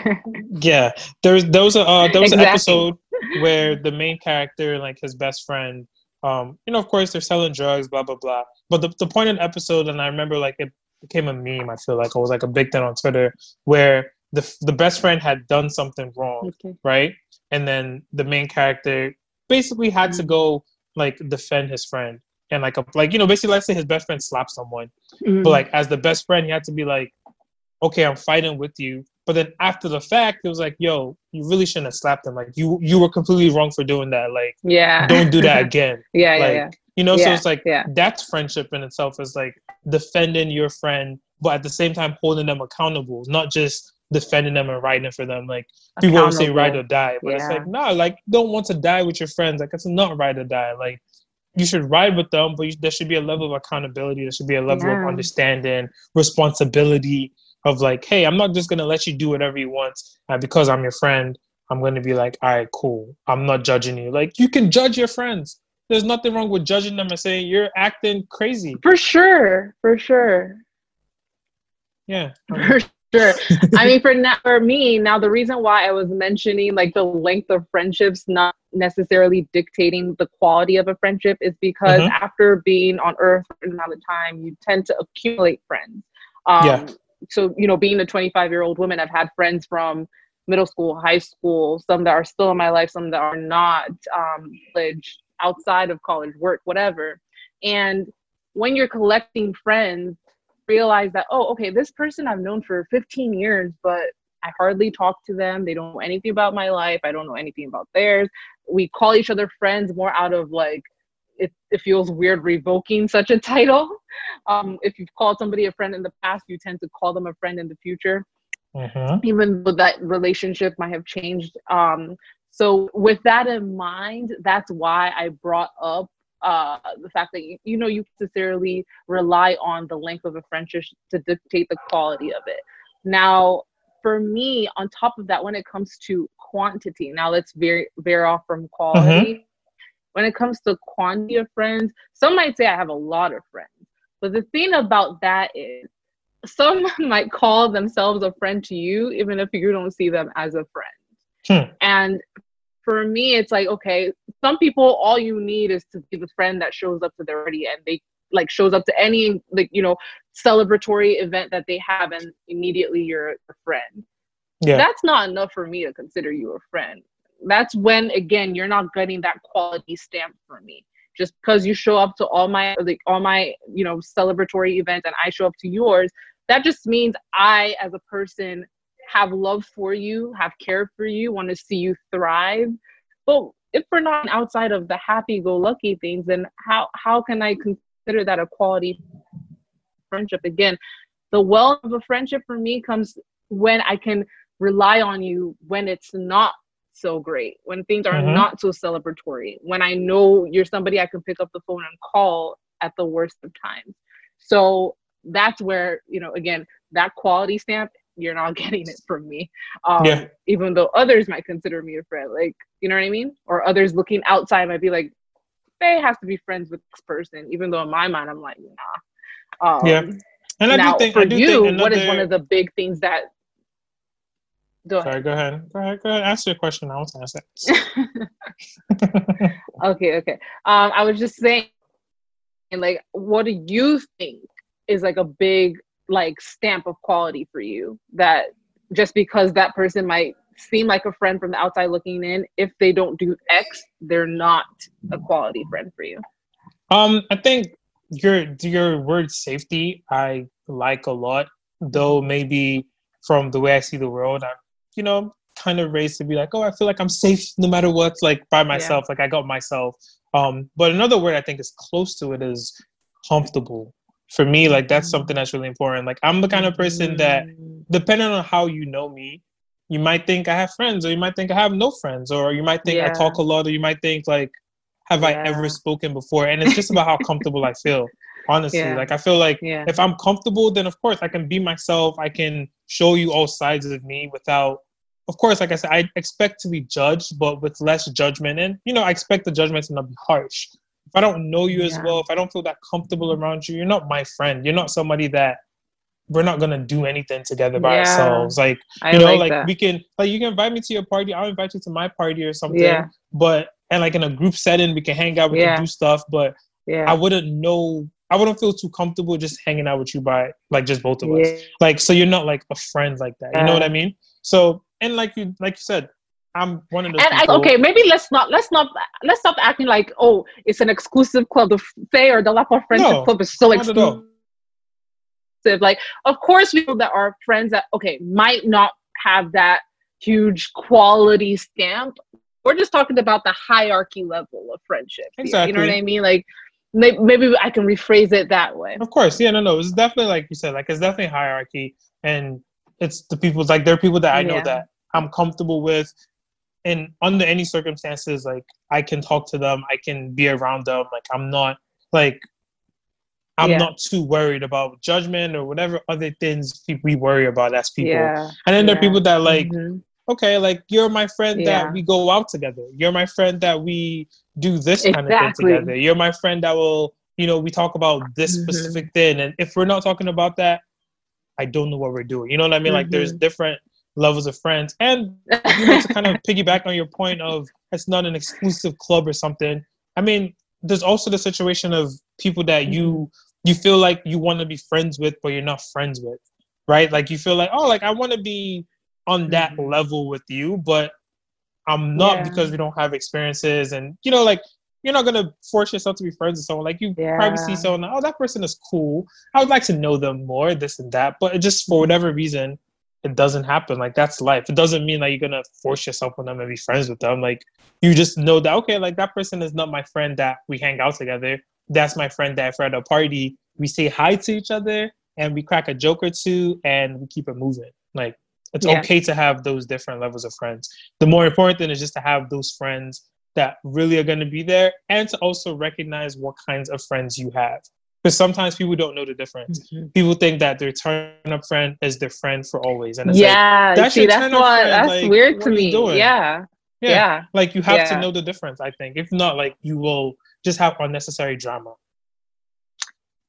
yeah, there's there was a uh, there was exactly. an episode where the main character, like his best friend, um, you know, of course they're selling drugs, blah blah blah. But the the point of the episode, and I remember like it became a meme. I feel like it was like a big thing on Twitter where the the best friend had done something wrong, okay. right? And then the main character basically had mm-hmm. to go like defend his friend and like a, like you know basically let's say his best friend slapped someone mm-hmm. but like as the best friend he had to be like okay i'm fighting with you but then after the fact it was like yo you really shouldn't have slapped him like you you were completely wrong for doing that like yeah don't do that again yeah, like, yeah, yeah you know yeah, so it's like yeah. that's friendship in itself is like defending your friend but at the same time holding them accountable not just defending them and writing for them. Like people always say ride or die, but yeah. it's like nah, like don't want to die with your friends. Like it's not ride or die. Like you should ride with them, but you, there should be a level of accountability. There should be a level yeah. of understanding, responsibility of like, hey, I'm not just gonna let you do whatever you want, and because I'm your friend, I'm gonna be like, all right, cool. I'm not judging you. Like you can judge your friends. There's nothing wrong with judging them and saying you're acting crazy. For sure, for sure. Yeah. For sure. I mean, for now, for me, now the reason why I was mentioning like the length of friendships not necessarily dictating the quality of a friendship is because mm-hmm. after being on Earth for an amount of time, you tend to accumulate friends. Um, yeah. So you know, being a 25 year old woman, I've had friends from middle school, high school, some that are still in my life, some that are not, um, college, outside of college, work, whatever. And when you're collecting friends, realize that oh okay this person i've known for 15 years but i hardly talk to them. They don't know anything about my life. I don't know anything about theirs. We call each other friends more out of like it, it feels weird revoking such a title um, if you've called somebody a friend in the past you tend to call them a friend in the future mm-hmm. even though that relationship might have changed um, so with that in mind that's why i brought up uh, the fact that you, you know you necessarily rely on the length of a friendship to dictate the quality of it. Now, for me, on top of that, when it comes to quantity, now let's veer veer off from quality. Mm-hmm. When it comes to quantity of friends, some might say I have a lot of friends, but the thing about that is some might call themselves a friend to you, even if you don't see them as a friend. Hmm. And for me, it's like, okay, some people, all you need is to be the friend that shows up to their party and they like shows up to any like, you know, celebratory event that they have and immediately you're a friend. Yeah. That's not enough for me to consider you a friend. That's when again you're not getting that quality stamp for me. Just because you show up to all my like all my, you know, celebratory events and I show up to yours, that just means I as a person have love for you, have care for you, want to see you thrive. But if we're not outside of the happy-go-lucky things, then how how can I consider that a quality friendship? Again, the wealth of a friendship for me comes when I can rely on you when it's not so great, when things are mm-hmm. not so celebratory, when I know you're somebody I can pick up the phone and call at the worst of times. So that's where, you know, again, that quality stamp you're not getting it from me. Um, yeah. Even though others might consider me a friend, like you know what I mean, or others looking outside might be like, Faye has to be friends with this person, even though in my mind I'm like, nah. Um, yeah. And I now, do think for do you, think another... what is one of the big things that? Go Sorry, ahead. go ahead. Go ahead. Go ahead. Ask your question. I want to answer. okay. Okay. Um, I was just saying, like, what do you think is like a big like stamp of quality for you that just because that person might seem like a friend from the outside looking in if they don't do x they're not a quality friend for you um i think your your word safety i like a lot though maybe from the way i see the world i'm you know kind of raised to be like oh i feel like i'm safe no matter what like by myself yeah. like i got myself. Um but another word i think is close to it is comfortable. For me like that's something that's really important. Like i'm the kind of person that mm. depending on how you know me you might think i have friends or you might think i have no friends or you might think yeah. i talk a lot or you might think like have yeah. i ever spoken before? And it's just about how comfortable i feel honestly. Like i feel like if i'm comfortable then of course i can be myself. I can show you all sides of me without of course like i said i expect to be judged but with less judgment and you know i expect the judgment to not be harsh if I don't know you yeah. as well, if I don't feel that comfortable around you, you're not my friend. You're not somebody that we're not gonna do anything together by yeah. ourselves. Like I you know, like, like we can like you can invite me to your party, I'll invite you to my party or something. Yeah. But and like in a group setting, we can hang out, we yeah. can do stuff, but yeah. I wouldn't know I wouldn't feel too comfortable just hanging out with you by like just both of us. Like so you're not like a friend like that. You know what I mean? So and like you like you said, I'm one of those. And I, okay, maybe let's not let's not let's stop acting like oh it's an exclusive club. The Faye or the Lapa Friendship no, Club is so exclusive. Like, of course, people that are friends that okay might not have that huge quality stamp. We're just talking about the hierarchy level of friendship. Exactly. You know what I mean? Like maybe I can rephrase it that way. Of course, yeah, no, no, it's definitely like you said, like it's definitely hierarchy, and it's the people like there are people that I know yeah. that I'm comfortable with, and under any circumstances like i can talk to them i can be around them like i'm not like i'm yeah. not too worried about judgment or whatever other things we worry about as people yeah. and then there are people that like mm-hmm. okay like you're my friend that we go out together you're my friend that we do this kind exactly. of thing together you're my friend that will you know we talk about this mm-hmm. specific thing and if we're not talking about that i don't know what we're doing you know what i mean mm-hmm. like there's mm-hmm. different levels of friends. And you know, to kind of piggyback on your point of it's not an exclusive club or something. I mean, there's also the situation of people that you you feel like you want to be friends with, but you're not friends with, right? Like you feel like, oh, like I want to be on that mm-hmm. level with you, but I'm not yeah. because we don't have experiences. And you know, like you're not gonna force yourself to be friends with someone. Like you yeah. probably see someone, oh, that person is cool. I would like to know them more, this and that. But it just for whatever reason, it doesn't happen. Like that's life. It doesn't mean that you're gonna force yourself on them and be friends with them. Like you just know that okay, like that person is not my friend that we hang out together. That's my friend that if we're at a party, we say hi to each other and we crack a joke or two and we keep it moving. Like it's yeah. okay to have those different levels of friends. The more important thing is just to have those friends that really are going to be there and to also recognize what kinds of friends you have. Because sometimes people don't know the difference. Mm-hmm. People think that their turn up friend is their friend for always. And yeah, like, that's, see, that's, what, that's like, weird to me. Yeah. yeah. Yeah. Like you have yeah. to know the difference, I think. If not, like you will just have unnecessary drama.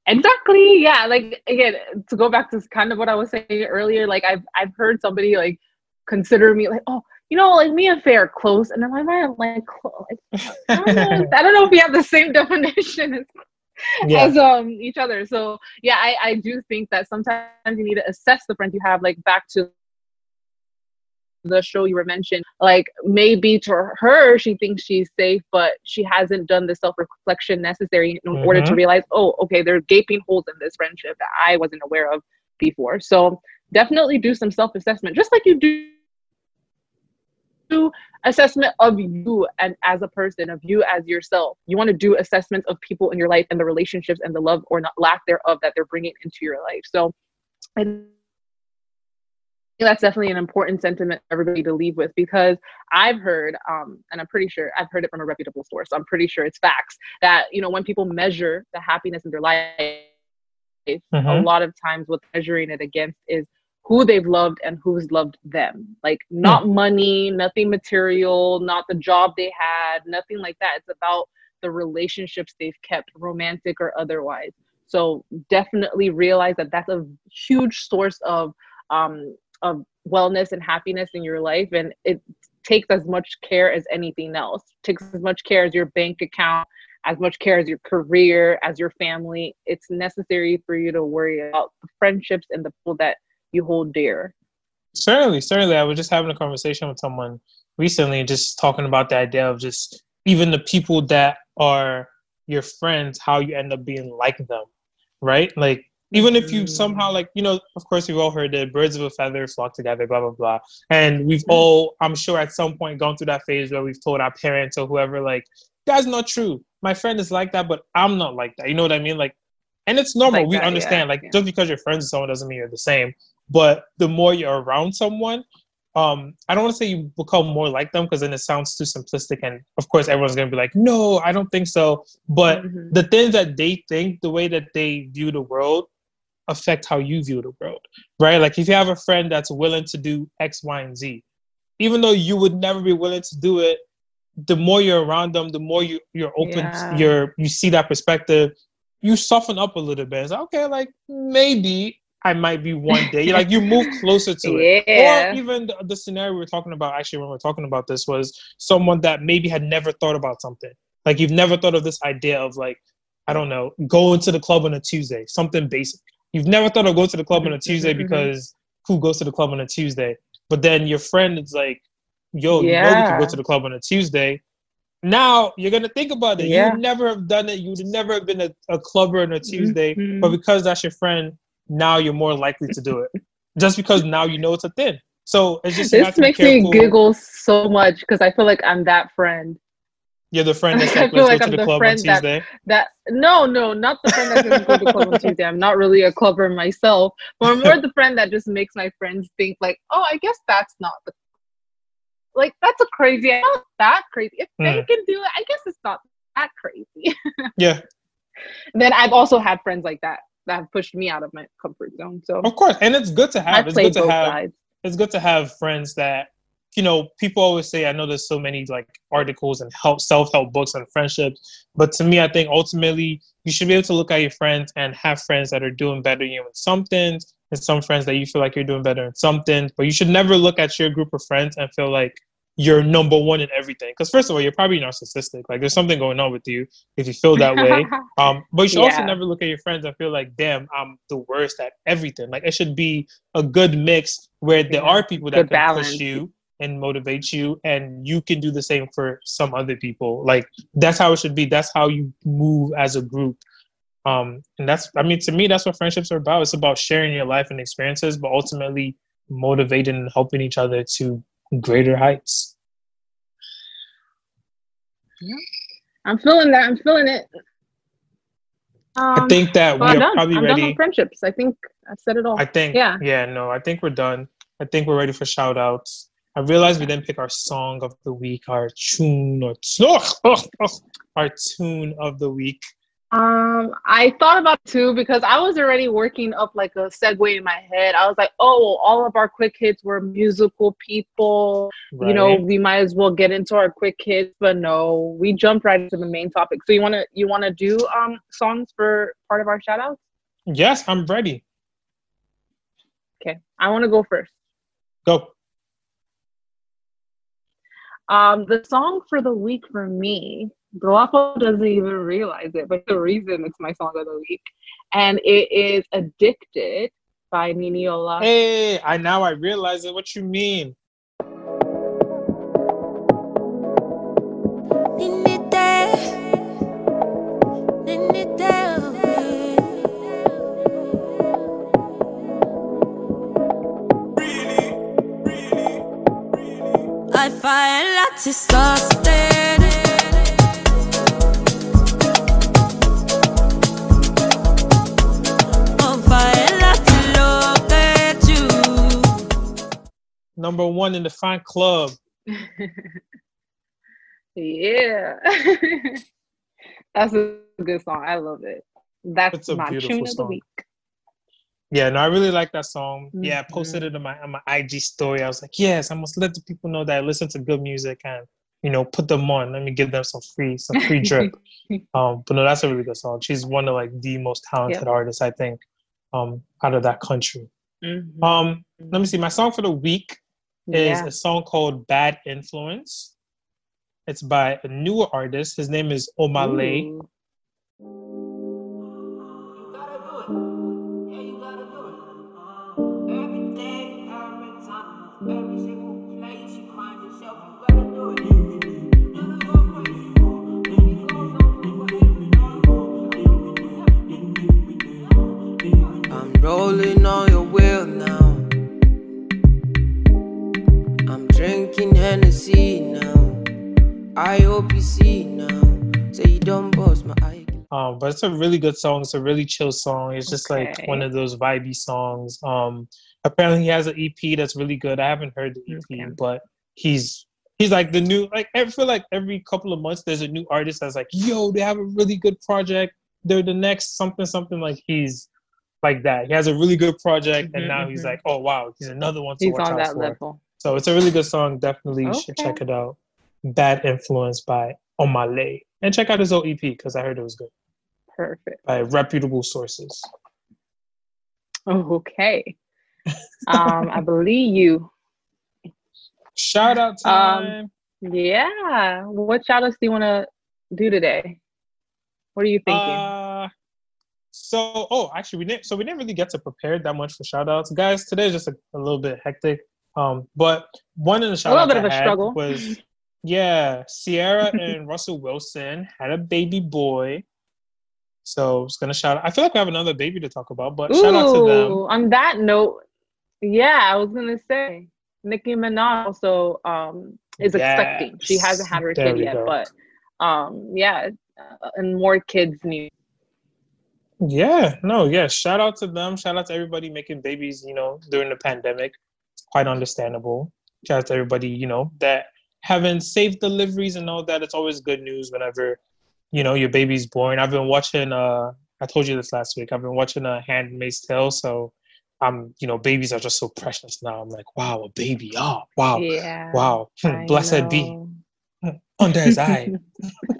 Exactly. Yeah. Like again, to go back to kind of what I was saying earlier, like I've I've heard somebody like consider me like, oh, you know, like me and Faye are close, and then my mind like, like I, don't know, I don't know if we have the same definition as, yeah. as um each other. So yeah, I I do think that sometimes you need to assess the friends you have. Like back to the show you were mentioned like maybe to her she thinks she's safe but she hasn't done the self-reflection necessary in mm-hmm. order to mm-hmm. realize oh okay there are gaping holes in this friendship that i wasn't aware of before so definitely do some self-assessment just like you do assessment of you and as a person of you as yourself you want to do assessments of people in your life and the relationships and the love or not lack thereof that they're bringing into your life so and that's definitely an important sentiment for everybody to leave with because I've heard, um, and I'm pretty sure I've heard it from a reputable source. So I'm pretty sure it's facts that you know when people measure the happiness in their life, mm-hmm. a lot of times what measuring it against is who they've loved and who's loved them. Like not mm. money, nothing material, not the job they had, nothing like that. It's about the relationships they've kept, romantic or otherwise. So definitely realize that that's a huge source of um, of wellness and happiness in your life and it takes as much care as anything else it takes as much care as your bank account as much care as your career as your family it's necessary for you to worry about the friendships and the people that you hold dear. Certainly certainly. I was just having a conversation with someone recently just talking about the idea of just even the people that are your friends how you end up being like them right? Like even if you somehow like you know of course we've all heard that birds of a feather flock together blah blah blah. And we've mm-hmm. all i'm sure at some point gone through that phase where we've told our parents or whoever like that's not true. My friend is like that but i'm not like that. You know what i mean? Like and it's normal. Like we that, understand. Yeah, like yeah. just because you're friends with someone doesn't mean you're the same but the more you're around someone um i don't want to say you become more like them because then it sounds too simplistic and of course everyone's going to be like no i don't think so but mm-hmm. the things that they think the way that they view the world affect how you view the world, right? Like if you have a friend that's willing to do X, Y, and Z, even though you would never be willing to do it, the more you're around them, the more you you're open, yeah. you're you see that perspective, you soften up a little bit. It's like, okay, like maybe I might be one day. like you move closer to it. Yeah. Or even the, the, scenario we were talking about, actually, when we are talking about this, was someone that maybe had never thought about something. Like you've never thought of this idea of like, I don't know, going to the club on a Tuesday, something basic you've never thought of going to the club on a mm-hmm. Tuesday mm-hmm. because who goes to the club on a Tuesday? But then your friend is like, yo, yeah. you know we can go to the club on a Tuesday. Now you're gonna think about it. Yeah. You would never have done it. You would never have been a, a clubber on a Tuesday. Mm-hmm. But because that's your friend, now you're more likely to do it. just because now you know it's a thing. So it's just this makes me giggle so much because I feel like I'm that friend. You're the friend that's like, let's like go I'm to the, club on Tuesday. That, that no, no, not the friend that doesn't go to the club on Tuesday. I'm not really a clubber myself, but I'm more the friend that just makes my friends think like, oh, I guess that's not the like that's a crazy. Not that crazy. If mm. they can do it, I guess it's not that crazy. yeah. Then I've also had friends like that that have pushed me out of my comfort zone. So of course, and it's good to have. I've it's good to have. Sides. It's good to have friends that you know, people always say, I know there's so many like articles and help self-help books on friendships, but to me, I think ultimately you should be able to look at your friends and have friends that are doing better you in some things, and some friends that you feel like you're doing better in something. But you should never look at your group of friends and feel like you're number one in everything. Because first of all, you're probably narcissistic. Like there's something going on with you if you feel that way. Um, but you should yeah. also never look at your friends and feel like, damn, I'm the worst at everything. Like it should be a good mix where there yeah. are people that Good can balance. push you and motivate you and you can do the same for some other people like that's how it should be that's how you move as a group um and that's i mean to me that's what friendships are about it's about sharing your life and experiences but ultimately motivating and helping each other to greater heights yeah i'm feeling that i'm feeling it um, I think that we are done. probably I'm ready. Done friendships. I think I've said it all. I think. Yeah. Yeah. No, I think we're done. I think we're ready for shout outs. I realized we didn't pick our song of the week, our tune or our tune of the week. Um, I thought about two because I was already working up like a segue in my head. I was like, oh, all of our quick hits were musical people. Right. You know, we might as well get into our quick hits, but no, we jumped right into the main topic. So you wanna you wanna do um songs for part of our shout outs? Yes, I'm ready. Okay. I wanna go first. Go. Um, the song for the week for me Guapo doesn't even realize it, but the reason it's my song of the week. And it is Addicted by Niniola. Hey, I now I realize it what you mean. I find lots of stuff number one in the fan club. yeah. That's a good song. I love it. That's my tune of the week. Yeah, no, I really like that song. Mm-hmm. Yeah, I posted it on my on my IG story. I was like, yes, I must let the people know that I listen to good music and you know put them on. Let me give them some free some free drip. um, but no, that's a really good song. She's one of like the most talented yep. artists I think um out of that country. Mm-hmm. Um, let me see. My song for the week is yeah. a song called Bad Influence. It's by a newer artist. His name is Omah Lay. Ooh. I hope you see now. Say you don't bust my eye. Um, but it's a really good song. It's a really chill song. It's just okay. like one of those vibey songs. Um, apparently he has an EP that's really good. I haven't heard the EP, okay. but he's he's like the new like I feel like every couple of months there's a new artist that's like, yo, they have a really good project. They're the next something something like he's like that. He has a really good project, mm-hmm, and now mm-hmm. he's like, oh wow, he's another one to he's watch on out that for. Level. So it's a really good song. Definitely okay. should check it out. Bad Influence by Omah Lay. And check out his old EP because I heard it was good. Perfect. By reputable sources. Okay. um, I believe you. Shout out um, time. Um, yeah. What shout outs do you want to do today? What are you thinking? Uh, so, oh, actually, we didn't. So we didn't really get to prepare that much for shout outs, guys. Today is just a, a little bit hectic. Um, but one in the shout a little bit of a struggle was yeah, Ciara and Russell Wilson had a baby boy. So I was gonna shout out. I feel like we have another baby to talk about, but Ooh, shout out to them. On that note, yeah, I was gonna say Nicki Minaj also um is yes, expecting. She hasn't had her kid yet, go. but um yeah, uh, and more kids need. Yeah, no, yeah. Shout out to them. Shout out to everybody making babies, you know, during the pandemic quite understandable. Shout out to everybody, you know, that having safe deliveries and all that. It's always good news whenever, you know, your baby's born. I've been watching uh I told you this last week. I've been watching a uh, Handmaid's Tale, so I'm, you know, babies are just so precious now. I'm like, wow, a baby. Oh, wow. Yeah, wow. Blessed know. be under his eye.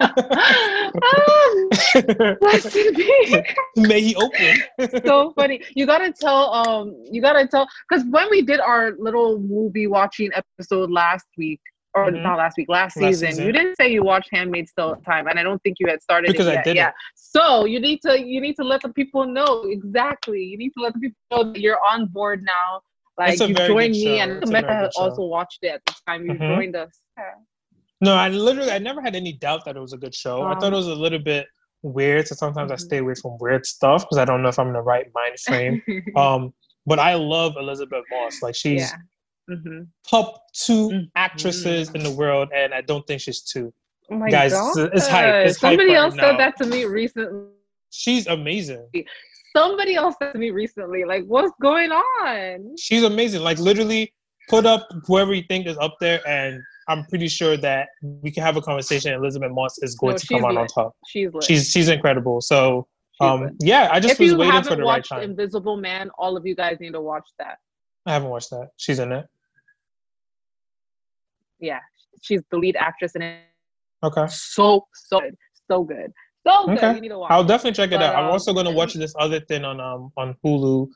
Blessed be. May he open. so funny. You gotta tell. Um, you gotta tell because when we did our little movie watching episode last week, or mm-hmm. not last week, last, last season, season, you didn't say you watched Handmaid's Tale time, and I don't think you had started because it yet. I didn't. Yeah. So you need to you need to let the people know exactly. You need to let the people know that you're on board now Like It's a you very joined good me, show. and It's a very Mecca good also watched it at the time you Mhm. joined us. No, I literally I never had any doubt that it was a good show. I thought Um, it was a little bit weird, so sometimes I Mhm. stay away from weird stuff because I don't know if I'm in the right mind frame. um, but I love Elisabeth Moss. Like she's yeah. Hmm top 2 Mhm. actresses in the world, and I don't think she's two. Oh my Guys, god! it's hype. It's hype Somebody right else now. said that to me recently. She's amazing. Somebody else said to me recently, like, what's going on? She's amazing. Like literally, put up whoever you think is up there, and I'm pretty sure that we can have a conversation. Elisabeth Moss is going No, to come out on top. She's lit. She's she's incredible. So She's um, lit. yeah, I just if was waiting for the right time. Invisible Man, all of you guys need to watch that. I haven't watched that. She's in it. Yeah, she's the lead actress in it. Okay. So so good, so good, so good. Okay. You need to watch. I'll definitely check it But, out. I'm um, also gonna watch this other thing on um on Hulu.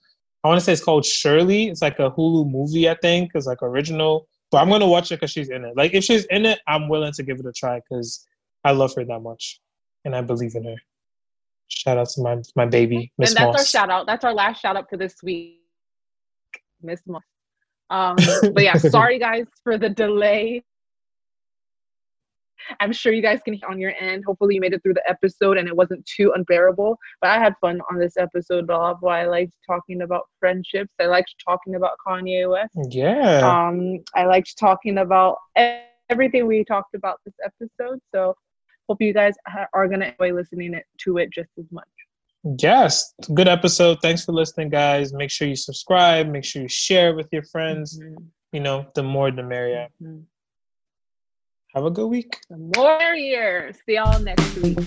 I want to say it's called Shirley. It's like a Hulu movie, I think. It's like original. But I'm gonna watch it because she's in it. Like if she's in it, I'm willing to give it a try because I love her that much, and I believe in her. Shout out to my my baby, Miss and that's Moss. our shout out. That's our last shout out for this week, Miss Moss. Um, but yeah, sorry guys for the delay. I'm sure you guys can hear on your end. Hopefully, you made it through the episode and it wasn't too unbearable. But I had fun on this episode. Blah. I liked talking about friendships. I liked talking about Kanye West. Yeah. Um, I liked talking about everything we talked about this episode. So, hope you guys are gonna enjoy listening it, to it just as much. Yes. Good episode. Thanks for listening, guys. Make sure you subscribe. Make sure you share with your friends. Mhm. You know, the more the merrier. Mhm. Have a good week. The years See y'all next week.